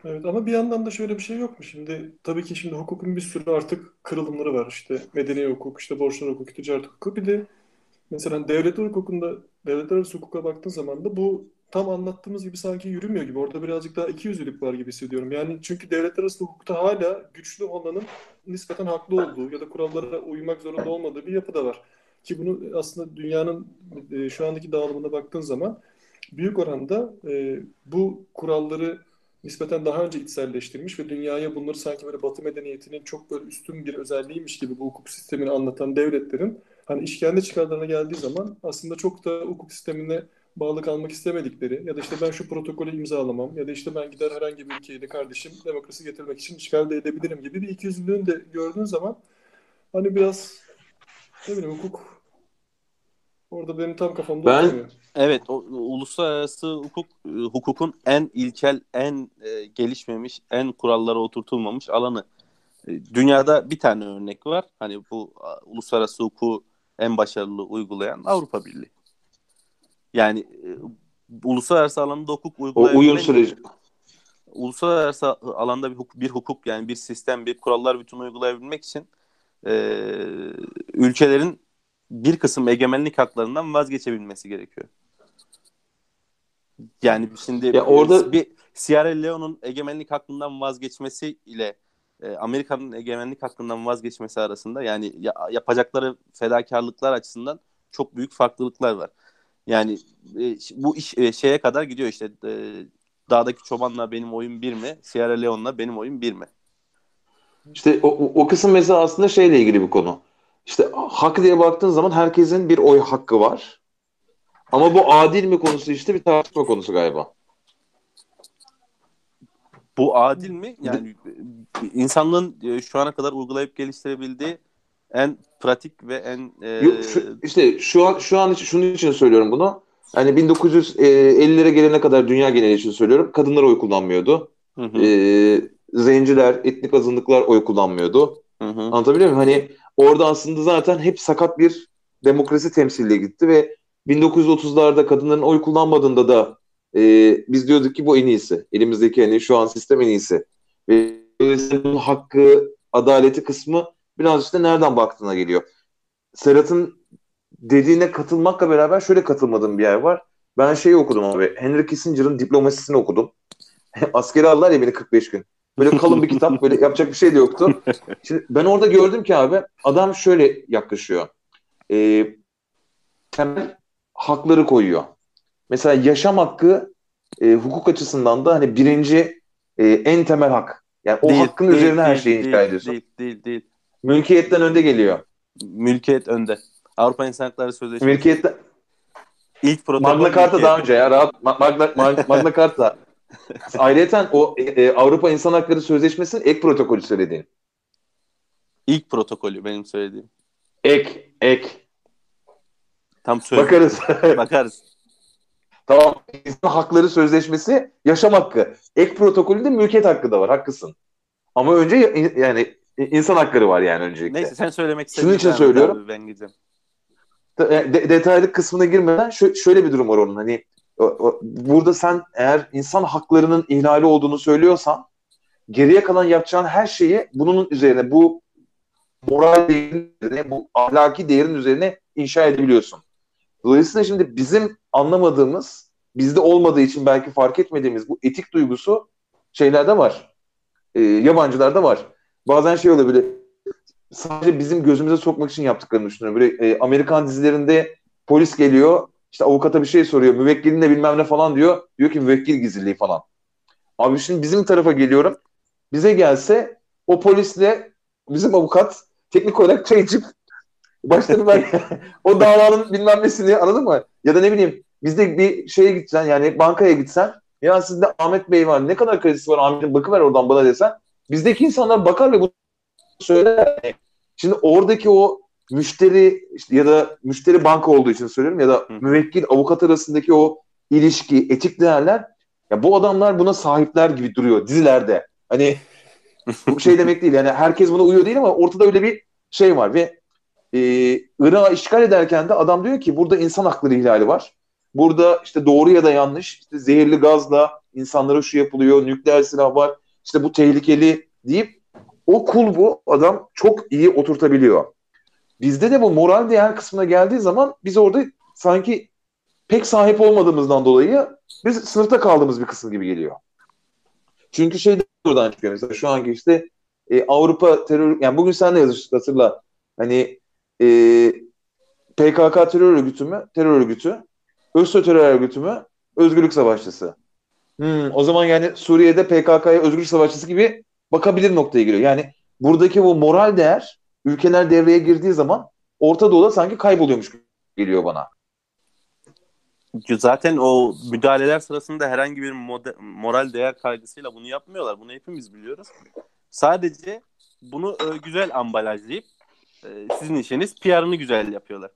Evet ama bir yandan da şöyle bir şey yok mu? Şimdi tabii ki şimdi hukukun bir sürü artık kırılımları var. İşte medeni hukuk, işte borçlar hukuku, ticaret hukuku. Bir de mesela devletler hukukunda, devletler arası hukuka baktığın zaman da bu tam anlattığımız gibi sanki yürümüyor gibi. Orada birazcık daha ikiyüzlülük var gibi hissediyorum. Yani çünkü devletler arası hukukta hala güçlü olanın nispeten haklı olduğu ya da kurallara uymak zorunda olmadığı bir yapı da var. Ki bunu aslında dünyanın e, şu andaki dağılımına baktığın zaman büyük oranda e, bu kuralları nispeten daha önce içselleştirmiş ve dünyaya bunları sanki böyle Batı medeniyetinin çok böyle üstün bir özelliğiymiş gibi bu hukuk sistemini anlatan devletlerin hani iş kendi çıkarlarına geldiği zaman aslında çok da hukuk sistemine bağlı kalmak istemedikleri ya da işte ben şu protokolü imzalamam ya da işte ben gider herhangi bir ülkeye de kardeşim demokrasi getirmek için işgal de edebilirim gibi bir ikiyüzlülüğünü de gördüğün zaman hani biraz ne bileyim hukuk orada benim tam kafamda Ben- oturmuyor. Evet, o, uluslararası hukuk e, hukukun en ilkel, en e, gelişmemiş, en kurallara oturtulmamış alanı. E, dünyada bir tane örnek var. Hani bu a, uluslararası hukuku en başarılı uygulayan Avrupa Birliği. Yani e, uluslararası alanda hukuk o uygulayabilmek uyum süreci. uluslararası alanda bir hukuk, bir hukuk yani bir sistem, bir kurallar bütünü uygulayabilmek için e, ülkelerin bir kısım egemenlik haklarından vazgeçebilmesi gerekiyor. Yani şimdi Ya orada- bir Sierra Leone'un egemenlik hakkından vazgeçmesi ile e, Amerika'nın egemenlik hakkından vazgeçmesi arasında yani ya- yapacakları fedakarlıklar açısından çok büyük farklılıklar var. Yani e, bu iş e, şeye kadar gidiyor işte e, dağdaki çobanla benim oyun bir mi? Sierra Leone'la benim oyun bir mi? İşte o, o- o kısım mesela aslında şeyle ilgili bir konu. İşte hak diye baktığın zaman herkesin bir oy hakkı var. Ama bu adil mi konusu işte bir tartışma konusu galiba. Bu adil mi? Yani e, insanlığın e, şu ana kadar uygulayıp geliştirebildiği en pratik ve en e, Yok, şu, işte şu an şu an için şunun için söylüyorum bunu. Hani 1950'lere gelene kadar dünya geneli için söylüyorum. Kadınlar oy kullanmıyordu. hı hı, Ee, zenciler, etnik azınlıklar oy kullanmıyordu. hı hı. Anlatabiliyor muyum? Hani orada aslında zaten hep sakat bir demokrasi temsiliyle gitti ve 1930'larda kadınların oy kullanmadığında da e, biz diyorduk ki bu en iyisi. Elimizdeki hani şu an sistem en iyisi. Ve bunun hakkı, adaleti kısmı biraz işte nereden baktığına geliyor. Serhat'ın dediğine katılmakla beraber şöyle katılmadığım bir yer var. Ben şeyi okudum abi. Henry Kissinger'ın diplomasisini okudum. (laughs) Askeri aldılar ya beni 45 gün. Böyle kalın bir kitap. Böyle yapacak bir şey de yoktu. (laughs) Şimdi ben orada gördüm ki abi adam şöyle yaklaşıyor. Ee, temel hakları koyuyor. Mesela yaşam hakkı e, hukuk açısından da hani birinci e, en temel hak. Yani o Değil, hakkın değil, üzerine her değil, şeyi değil, inşa ediyorsun. Değil, değil, değil. Mülkiyetten önde geliyor. Mülkiyet önde. Avrupa İnsan Hakları Sözleşmesi. Mülkiyetten İlk protokol Magna Carta daha önce ya rahat Ma- Magna, Ma- Magna Carta. (laughs) Ayrıca o e, Avrupa İnsan Hakları Sözleşmesi'nin ek protokolü söylediğin. İlk protokolü benim söylediğim. Ek, ek. Tam söyle. Bakarız. (laughs) Bakarız. tamam. İnsan Hakları Sözleşmesi yaşam hakkı. Ek protokolünde mülkiyet hakkı da var. Haklısın. Ama önce ya- yani insan hakları var yani öncelikle. Neyse sen söylemek Şunun istediğin için devam et söylüyorum. abi, Ben gideceğim. De- de- detaylı kısmına girmeden şö- şöyle bir durum var onun. Hani burada sen eğer insan haklarının ihlali olduğunu söylüyorsan geriye kalan yapacağın her şeyi bunun üzerine bu moral değerin üzerine, bu ahlaki değerin üzerine inşa edebiliyorsun. Dolayısıyla şimdi bizim anlamadığımız, bizde olmadığı için belki fark etmediğimiz bu etik duygusu şeylerde var. E, yabancılarda var. Bazen şey olabilir. Sadece bizim gözümüze sokmak için yaptıklarını düşünüyorum. Böyle e, Amerikan dizilerinde polis geliyor, işte avukata bir şey soruyor, müvekkilinle bilmem ne falan diyor. Diyor ki müvekkil gizliliği falan. Abi şimdi bizim tarafa geliyorum. Bize gelse o polisle bizim avukat teknik olarak çay içip başlarına ben (laughs) o davanın bilmem nesini anladın mı? Ya da ne bileyim bizde bir şeye gitsen yani bankaya gitsen ya sizde Ahmet Bey var ne kadar kredisi var Ahmet'in bakıver oradan bana desen bizdeki insanlar bakar ve bunu söyler. Şimdi oradaki o müşteri işte ya da müşteri banka olduğu için söylüyorum ya da Hı. müvekkil avukat arasındaki o ilişki, etik değerler ya bu adamlar buna sahipler gibi duruyor dizilerde. Hani bu şey (laughs) demek değil yani herkes buna uyuyor değil ama ortada öyle bir şey var ve e, Irak'ı işgal ederken de adam diyor ki burada insan hakları ihlali var. Burada işte doğru ya da yanlış işte zehirli gazla insanlara şu yapılıyor, nükleer silah var, işte bu tehlikeli deyip o kulbu adam çok iyi oturtabiliyor. Bizde de bu moral değer kısmına geldiği zaman biz orada sanki pek sahip olmadığımızdan dolayı biz sınıfta kaldığımız bir kısım gibi geliyor. Çünkü şey buradan çıkıyor mesela şu anki işte e, Avrupa terör yani bugün sen de yazıştık hatırla hani e, PKK terör örgütü mü? Terör örgütü. ÖSO terör örgütü mü? Özgürlük savaşçısı. Hmm, o zaman yani Suriye'de PKK'ya özgürlük savaşçısı gibi bakabilir noktaya giriyor. Yani buradaki bu moral değer ülkeler devreye girdiği zaman Orta Doğu'da sanki kayboluyormuş gibi geliyor bana. Zaten o müdahaleler sırasında herhangi bir mode- moral değer kaygısıyla bunu yapmıyorlar. Bunu hepimiz biliyoruz. Sadece bunu e, güzel ambalajlayıp e, sizin işiniz PR'ını güzel yapıyorlar.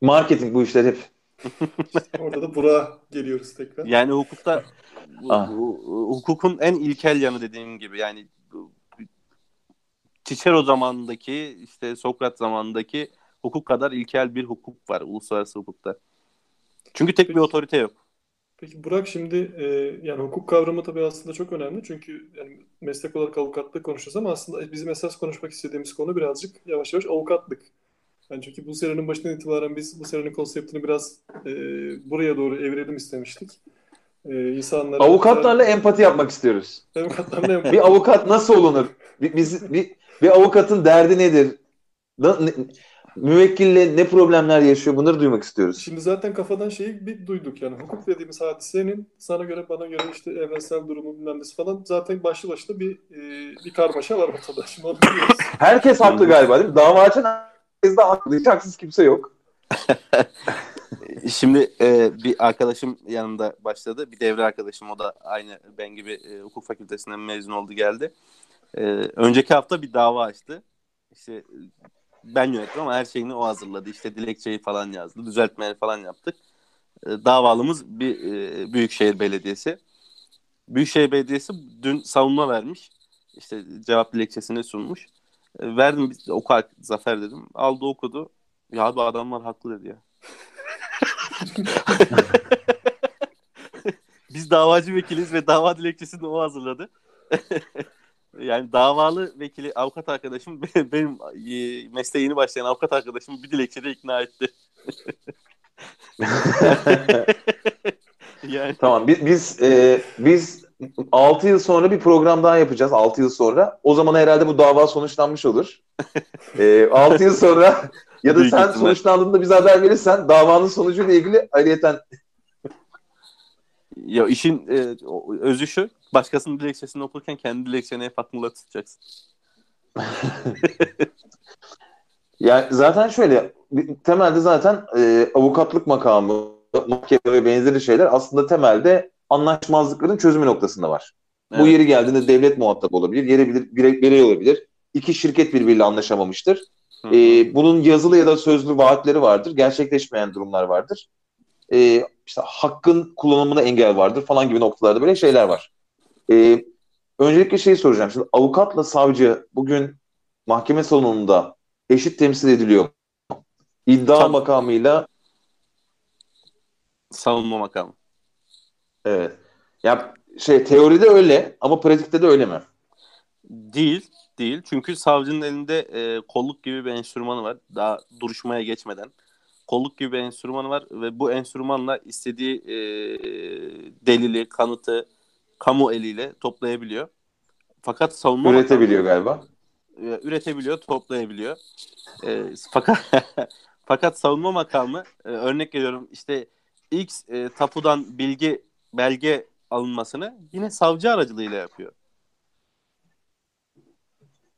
Marketing bu işler hep. (laughs) Orada da Burak'a geliyoruz tekrar. Yani hukukta bu- Ah. bu- hukukun en ilkel yanı dediğim gibi yani Cicero zamanındaki işte Sokrat zamanındaki hukuk kadar ilkel bir hukuk var uluslararası hukukta. Çünkü tek bir otorite yok. Peki Burak şimdi e, yani hukuk kavramı tabii aslında çok önemli. Çünkü yani meslek olarak avukatlık konuşuyoruz ama aslında bizim esas konuşmak istediğimiz konu birazcık yavaş yavaş avukatlık. Yani çünkü bu serinin başından itibaren biz bu serinin konseptini biraz e, buraya doğru evirelim istemiştik. E, insanlara Avukatlarla empati yapmak istiyoruz. avukatlarla (laughs) Bir avukat nasıl olunur? Bir, biz, bir, bir avukatın derdi nedir? Ne- müvekkille ne problemler yaşıyor? Bunları duymak istiyoruz. Şimdi zaten kafadan şeyi bir duyduk yani hukuk dediğimiz hadisenin sana göre bana göre işte evrensel durumu bilmem falan zaten başlı başına bir e, bir karmaşa var ortada. Şimdi onu biliyoruz. Herkes haklı galiba değil mi? Dava açan herkes de haklı. Hiç haksız kimse yok. (laughs) Şimdi e, bir arkadaşım yanımda başladı. Bir devre arkadaşım o da aynı ben gibi e, hukuk fakültesinden mezun oldu geldi. E, önceki hafta bir dava açtı. İşte e, ben yönettim ama her şeyini o hazırladı. İşte dilekçeyi falan yazdı. Düzeltmeleri falan yaptık. E, davalımız bir e, Büyükşehir Belediyesi. Büyükşehir Belediyesi dün savunma vermiş. İşte cevap dilekçesini sunmuş. E, verdim biz oku Zafer dedim. Aldı okudu. Ya abi adamlar haklı dedi ya. (laughs) (laughs) Biz davacı vekiliz ve dava dilekçesini o hazırladı. (laughs) yani davalı vekili avukat arkadaşım (laughs) benim e, mesleğe yeni başlayan avukat arkadaşım bir dilekçede ikna etti. (laughs) yani Tamam biz biz, e, biz 6 yıl sonra bir program daha yapacağız 6 yıl sonra. O zaman herhalde bu dava sonuçlanmış olur. E, 6 yıl sonra (laughs) ya da Büyük sen ihtimal. sonuçlandığında bize haber verirsen davanın sonucuyla ilgili ayrıyeten Ya işin e, özü şu. Başkasının dilekçesini okurken kendi dilekçeni hep aklında tutacaksın. (laughs) yani zaten şöyle temelde zaten e, avukatlık makamı, mahkeme ve benzeri şeyler aslında temelde anlaşmazlıkların çözümü noktasında var. Evet. Bu yeri geldiğinde devlet muhatap olabilir, yeri bilir, birey, birey olabilir. İki şirket birbiriyle anlaşamamıştır. Ee, bunun yazılı ya da sözlü vaatleri vardır. Gerçekleşmeyen durumlar vardır. Ee, işte hakkın kullanımına engel vardır falan gibi noktalarda böyle şeyler var. Ee, öncelikle şeyi soracağım. Şimdi avukatla savcı bugün mahkeme salonunda eşit temsil ediliyor mu? İddia Tabii. makamıyla savunma makamı. Evet. Ya şey teoride öyle ama pratikte de öyle mi? Değil, değil. Çünkü savcının elinde e, kolluk gibi bir enstrümanı var. Daha duruşmaya geçmeden. Kolluk gibi bir enstrümanı var ve bu enstrümanla istediği e, delili, kanıtı kamu eliyle toplayabiliyor. Fakat savunma üretebiliyor makamı, galiba. E, üretebiliyor, toplayabiliyor. E, fakat (laughs) fakat savunma makamı e, örnek veriyorum işte X e, tapudan bilgi belge alınmasını yine savcı aracılığıyla yapıyor.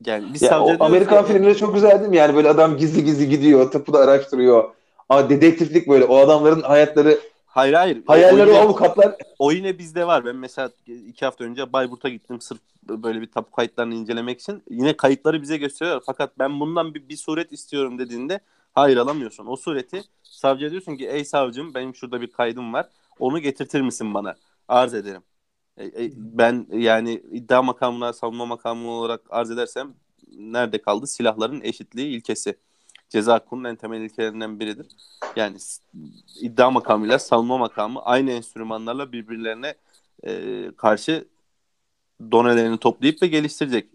Yani biz ya savcı o Amerikan ki, filmleri çok güzel değil mi? Yani böyle adam gizli gizli gidiyor, tapuda araştırıyor. Aa, dedektiflik böyle. O adamların hayatları Hayır hayır. Hayalleri o, yine, avukatlar. O yine bizde var. Ben mesela iki hafta önce Bayburt'a gittim sırf böyle bir tapu kayıtlarını incelemek için. Yine kayıtları bize gösteriyor. Fakat ben bundan bir, bir suret istiyorum dediğinde hayır alamıyorsun. O sureti savcıya diyorsun ki ey savcım benim şurada bir kaydım var. Onu getirtir misin bana? Arz ederim. E, e, ben yani iddia makamına savunma makamı olarak arz edersem nerede kaldı? Silahların eşitliği ilkesi. Ceza hukukunun en temel ilkelerinden biridir. Yani iddia makamıyla savunma makamı aynı enstrümanlarla birbirlerine e, karşı donelerini toplayıp ve geliştirecek.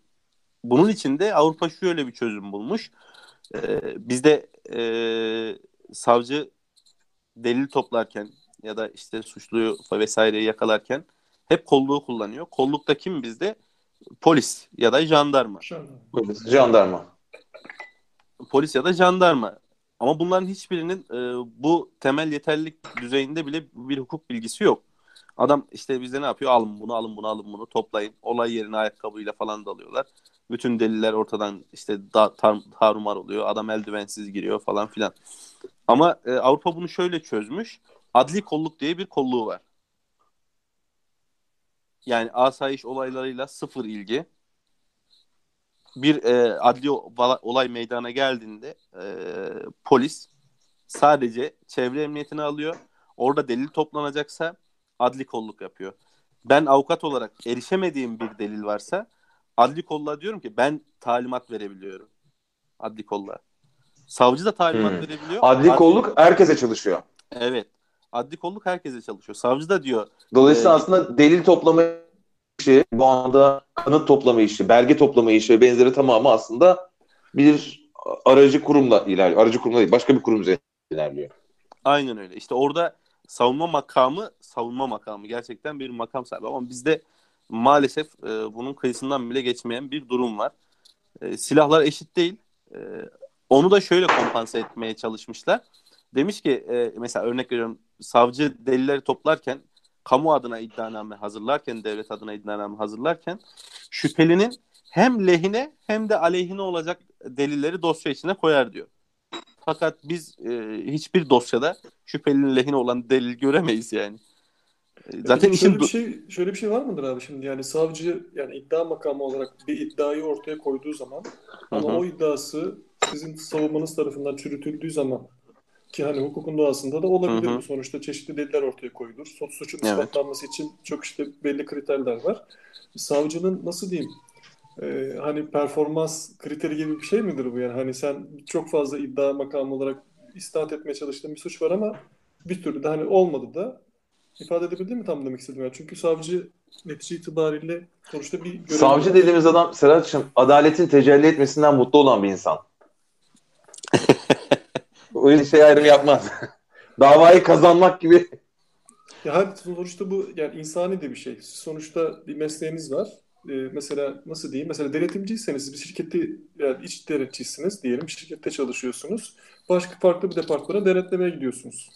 Bunun için de Avrupa şöyle bir çözüm bulmuş. E, bizde e, savcı delil toplarken ya da işte suçluyu vesaireyi yakalarken hep kolluğu kullanıyor. Kollukta kim bizde? Polis ya da jandarma. Polis, jandarma. Polis ya da jandarma. Ama bunların hiçbirinin e, bu temel yeterlilik düzeyinde bile bir hukuk bilgisi yok. Adam işte bizde ne yapıyor? Alın bunu, alın bunu, alın bunu toplayın. Olay yerine ayakkabıyla falan dalıyorlar. Bütün deliller ortadan işte da, tar, tarumar oluyor. Adam eldivensiz giriyor falan filan. Ama e, Avrupa bunu şöyle çözmüş. Adli kolluk diye bir kolluğu var. Yani asayiş olaylarıyla sıfır ilgi. Bir e, adli olay meydana geldiğinde e, polis sadece çevre emniyetini alıyor. Orada delil toplanacaksa adli kolluk yapıyor. Ben avukat olarak erişemediğim bir delil varsa adli kolluğa diyorum ki ben talimat verebiliyorum. Adli kolluğa. Savcı da talimat hmm. verebiliyor. Adli, adli kolluk herkese çalışıyor. Evet. Adli kolluk herkese çalışıyor. Savcı da diyor. Dolayısıyla e, aslında delil toplama işi, bu anda kanıt toplama işi, belge toplama işi ve benzeri tamamı aslında bir aracı kurumla ilerliyor. Aracı kurumla değil, başka bir kurum üzerinde ilerliyor. Aynen öyle. İşte orada savunma makamı, savunma makamı gerçekten bir makam sahibi. Ama bizde maalesef e, bunun kıyısından bile geçmeyen bir durum var. E, silahlar eşit değil. E, onu da şöyle kompanse etmeye çalışmışlar. Demiş ki e, mesela örnek veriyorum savcı delilleri toplarken kamu adına iddianame hazırlarken devlet adına iddianame hazırlarken şüphelinin hem lehine hem de aleyhine olacak delilleri dosya içine koyar diyor. Fakat biz e, hiçbir dosyada şüphelinin lehine olan delil göremeyiz yani. E, zaten işin şöyle bir şey şöyle bir şey var mıdır abi şimdi yani savcı yani iddia makamı olarak bir iddiayı ortaya koyduğu zaman ama Hı-hı. o iddiası sizin savunmanız tarafından çürütüldüğü zaman ki hani hukukun doğasında da olabilir bu sonuçta çeşitli deliller ortaya koyulur. Suç suçun evet. ispatlanması için çok işte belli kriterler var. Savcının nasıl diyeyim e, hani performans kriteri gibi bir şey midir bu yani? Hani sen çok fazla iddia makamı olarak istat etmeye çalıştığın bir suç var ama bir türlü de hani olmadı da ifade edebildim mi tam demek istedim yani. Çünkü savcı netice itibariyle sonuçta bir görev Savcı dediğimiz adam Serhat'cığım adaletin tecelli etmesinden mutlu olan bir insan. O şey ayrım yapmaz. (laughs) Davayı kazanmak gibi. Ya sonuçta bu yani insani de bir şey. Sonuçta bir mesleğiniz var e, mesela nasıl diyeyim mesela denetimciyseniz bir şirkette yani iç denetçisiniz diyelim şirkette çalışıyorsunuz. Başka farklı bir departmana denetlemeye gidiyorsunuz.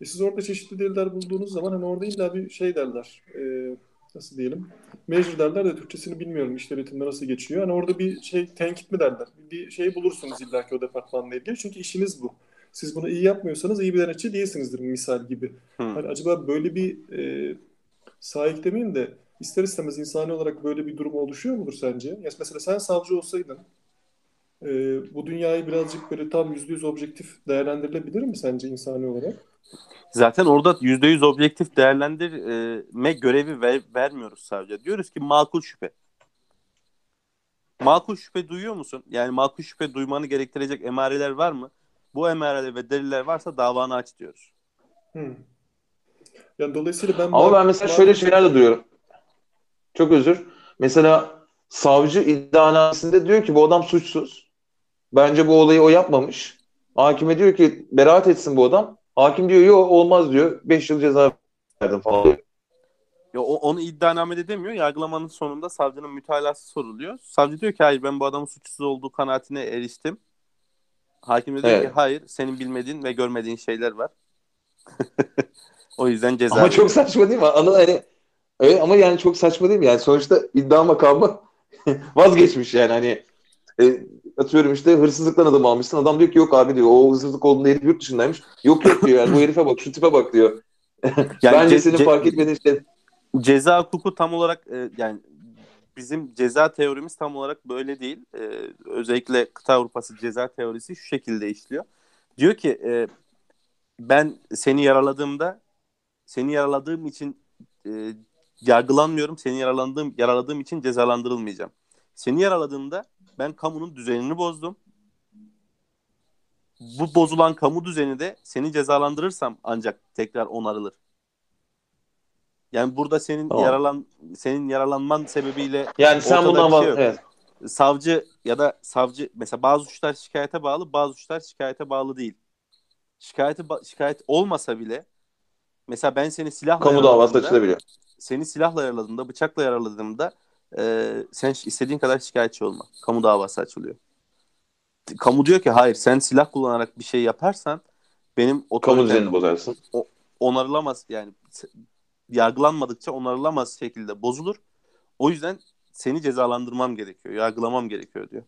E siz orada çeşitli deliller bulduğunuz zaman hani orada illa bir şey derler. E, nasıl diyelim? Measure derler de Türkçesini bilmiyorum. İşte eğitimde nasıl geçiyor. Hani orada bir şey tenkit mi derler? Bir şey bulursunuz illa ki o departmanla ilgili. Çünkü işiniz bu. Siz bunu iyi yapmıyorsanız iyi bir denetçi değilsinizdir misal gibi. Hmm. Hani acaba böyle bir e, sahip demeyeyim de ister istemez insani olarak böyle bir durum oluşuyor mudur sence? Ya mesela sen savcı olsaydın e, bu dünyayı birazcık böyle tam yüzde yüz objektif değerlendirilebilir mi sence insani olarak? Zaten orada yüzde yüz objektif değerlendirme görevi ver, vermiyoruz sadece. Diyoruz ki makul şüphe. Makul şüphe duyuyor musun? Yani makul şüphe duymanı gerektirecek emareler var mı? Bu emareler ve deliller varsa davanı aç diyoruz. Hmm. Yani dolayısıyla ben... Ama ben mesela şöyle şeyler de duyuyorum. Çok özür. Mesela savcı iddianamesinde diyor ki bu adam suçsuz. Bence bu olayı o yapmamış. Hakime diyor ki beraat etsin bu adam. Hakim diyor yok olmaz diyor. 5 yıl ceza verdim falan diyor. Ya, onu iddianamede demiyor. Yargılamanın sonunda savcının mütalası soruluyor. Savcı diyor ki hayır ben bu adamın suçsuz olduğu kanaatine eriştim. Hakim de diyor evet. ki hayır senin bilmediğin ve görmediğin şeyler var. (laughs) o yüzden ceza. Ama çok saçma değil mi? Anı hani Evet ama yani çok saçma değil mi? Yani sonuçta iddia makamı (laughs) vazgeçmiş yani hani e, atıyorum işte hırsızlıktan adam almışsın. Adam diyor ki yok abi diyor o hırsızlık olduğunda herif yurt dışındaymış. Yok yok diyor yani bu herife bak şu tipe bak diyor. (laughs) yani Bence ce- senin fark etmediğin şey. Ceza hukuku tam olarak e, yani bizim ceza teorimiz tam olarak böyle değil. E, özellikle kıta Avrupası ceza teorisi şu şekilde işliyor. Diyor ki e, ben seni yaraladığımda seni yaraladığım için e, yargılanmıyorum. Seni yaralandığım, yaraladığım için cezalandırılmayacağım. Seni yaraladığımda ben kamunun düzenini bozdum. Bu bozulan kamu düzeni de seni cezalandırırsam ancak tekrar onarılır. Yani burada senin tamam. yaralan senin yaralanman sebebiyle yani sen bundan şey evet. Savcı ya da savcı mesela bazı suçlar şikayete bağlı, bazı suçlar şikayete bağlı değil. Şikayeti şikayet olmasa bile mesela ben seni silahla kamu davası açılabiliyor seni silahla yaraladığımda, bıçakla yaraladığımda e, sen istediğin kadar şikayetçi olma. Kamu davası açılıyor. Kamu diyor ki hayır sen silah kullanarak bir şey yaparsan benim kamu düzenini bozarsın. O, onarılamaz yani yargılanmadıkça onarılamaz şekilde bozulur. O yüzden seni cezalandırmam gerekiyor, yargılamam gerekiyor diyor.